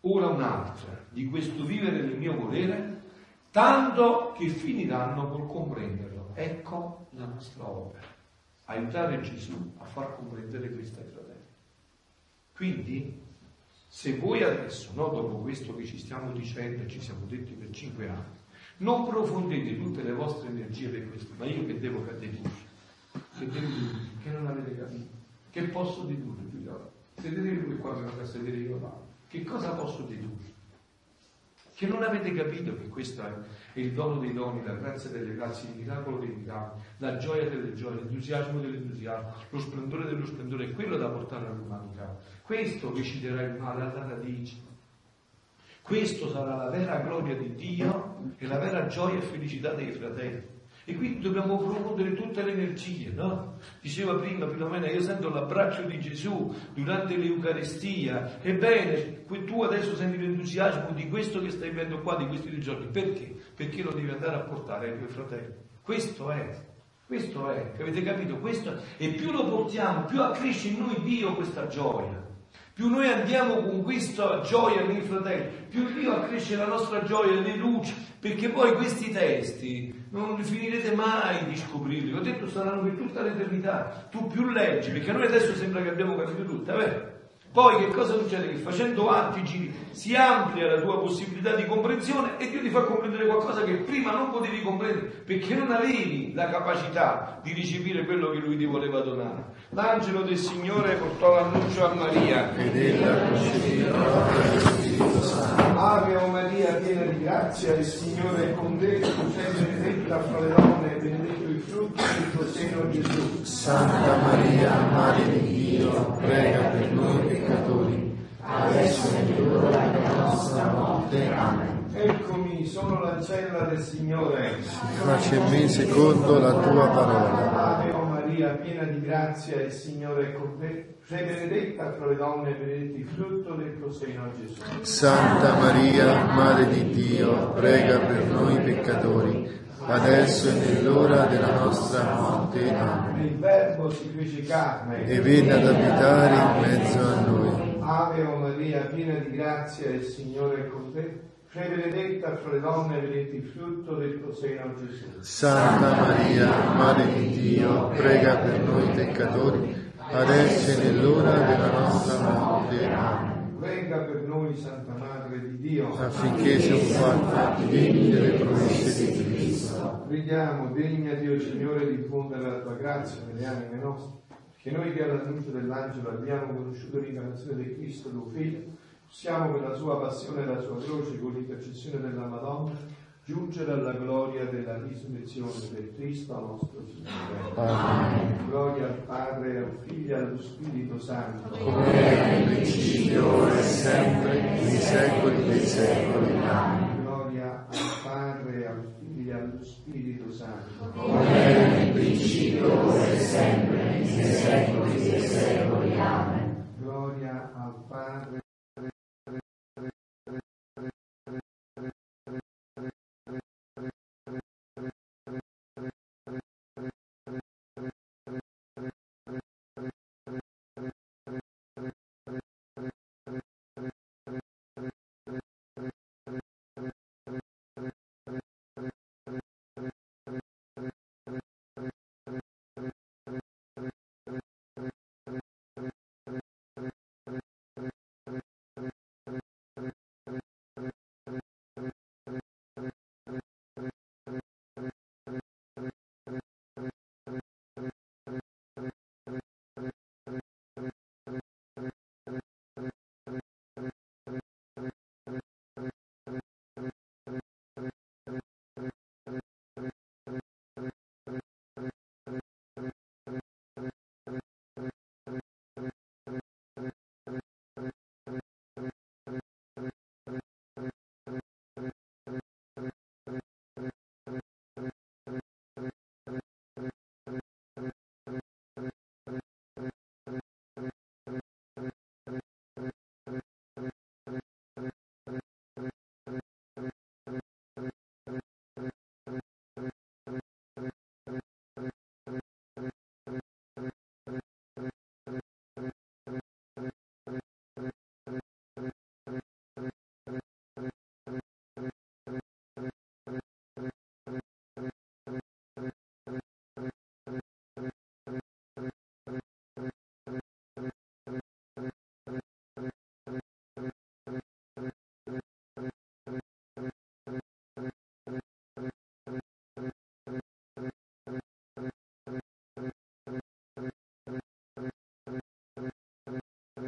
ora un'altra, di questo vivere del mio volere, tanto che finiranno col comprenderlo. Ecco la nostra opera, aiutare Gesù a far comprendere questo ai fratelli. Quindi, se voi adesso, no, dopo questo che ci stiamo dicendo e ci siamo detti per cinque anni, non profondete tutte le vostre energie per questo, ma io che devo dedurre? Che devo dedurre? Che non avete capito? Che posso dedurre, Sedetevi voi qua a sedere io là. Che cosa posso dedurre? Che non avete capito che questo è il dono dei doni, la grazia delle grazie, il miracolo dei miracoli, la gioia delle gioie, l'entusiasmo dell'entusiasmo, lo splendore dello splendore, è quello da portare all'umanità. Questo deciderà il male alla radice. Questo sarà la vera gloria di Dio e la vera gioia e felicità dei fratelli. E quindi dobbiamo profondere tutte le energie, no? Diceva prima Filomena, io sento l'abbraccio di Gesù durante l'Eucaristia. Ebbene, tu adesso senti l'entusiasmo di questo che stai vivendo qua, di questi due giorni. Perché? Perché lo devi andare a portare ai tuoi fratelli. Questo è. Questo è, avete capito? Questo è. E più lo portiamo, più accresce in noi Dio questa gioia. Più noi andiamo con questa gioia nei fratelli, più Dio accresce la nostra gioia, le luci, perché poi questi testi non finirete mai di scoprirli. Ho detto saranno per tutta l'eternità. Tu più leggi, perché noi adesso sembra che abbiamo capito tutto, è vero? Poi che cosa succede? Che facendo atti giri si amplia la tua possibilità di comprensione e Dio ti fa comprendere qualcosa che prima non potevi comprendere perché non avevi la capacità di ricepire quello che Lui ti voleva donare. L'angelo del Signore portò l'annuncio a Maria. Ed ella. Ave o Maria, piena di grazia, il Signore è con te, tu sei benedetta fra le donne e benedetto il frutto del tuo seno Gesù. Santa Maria, Madre di Dio, prega per noi peccatori, adesso è l'ora della nostra morte. Amen. Eccomi, sono l'ancella del Signore. Faccia in me secondo la tua parola. Ave o Maria, piena di grazia, il Signore è con te. Sei benedetta fra le donne e benedetto il frutto del tuo seno Gesù. Santa Maria, Madre di Dio, prega per noi peccatori, adesso e nell'ora della nostra morte. Amen. Il Verbo si fece carne. E venne ad abitare in mezzo a noi. Ave o Maria, piena di grazia, il Signore è con te. Sei benedetta fra le donne e benedetto il frutto del tuo seno Gesù. Santa Maria, Madre di Dio, prega per noi peccatori, adesso e nell'ora della nostra morte. Amen. Venga per noi, Santa Madre di Dio. Affinché siamo fatti degni delle promesse di Cristo. Preghiamo, degna Dio Signore, di diffondere la tua grazia nelle anime nostre, che noi che all'annuncio dell'angelo abbiamo conosciuto l'incarnazione di Cristo, tuo Figlio, possiamo per la sua passione e la sua croce, con l'intercessione della Madonna, giungere alla gloria della risurrezione del Cristo nostro Signore. Amen. Gloria al Padre, al Figlio e allo Spirito Santo. Come era nel principio, ora e sempre, nei secoli dei secoli. Amen. Gloria al Padre, al Figlio e allo Spirito Santo.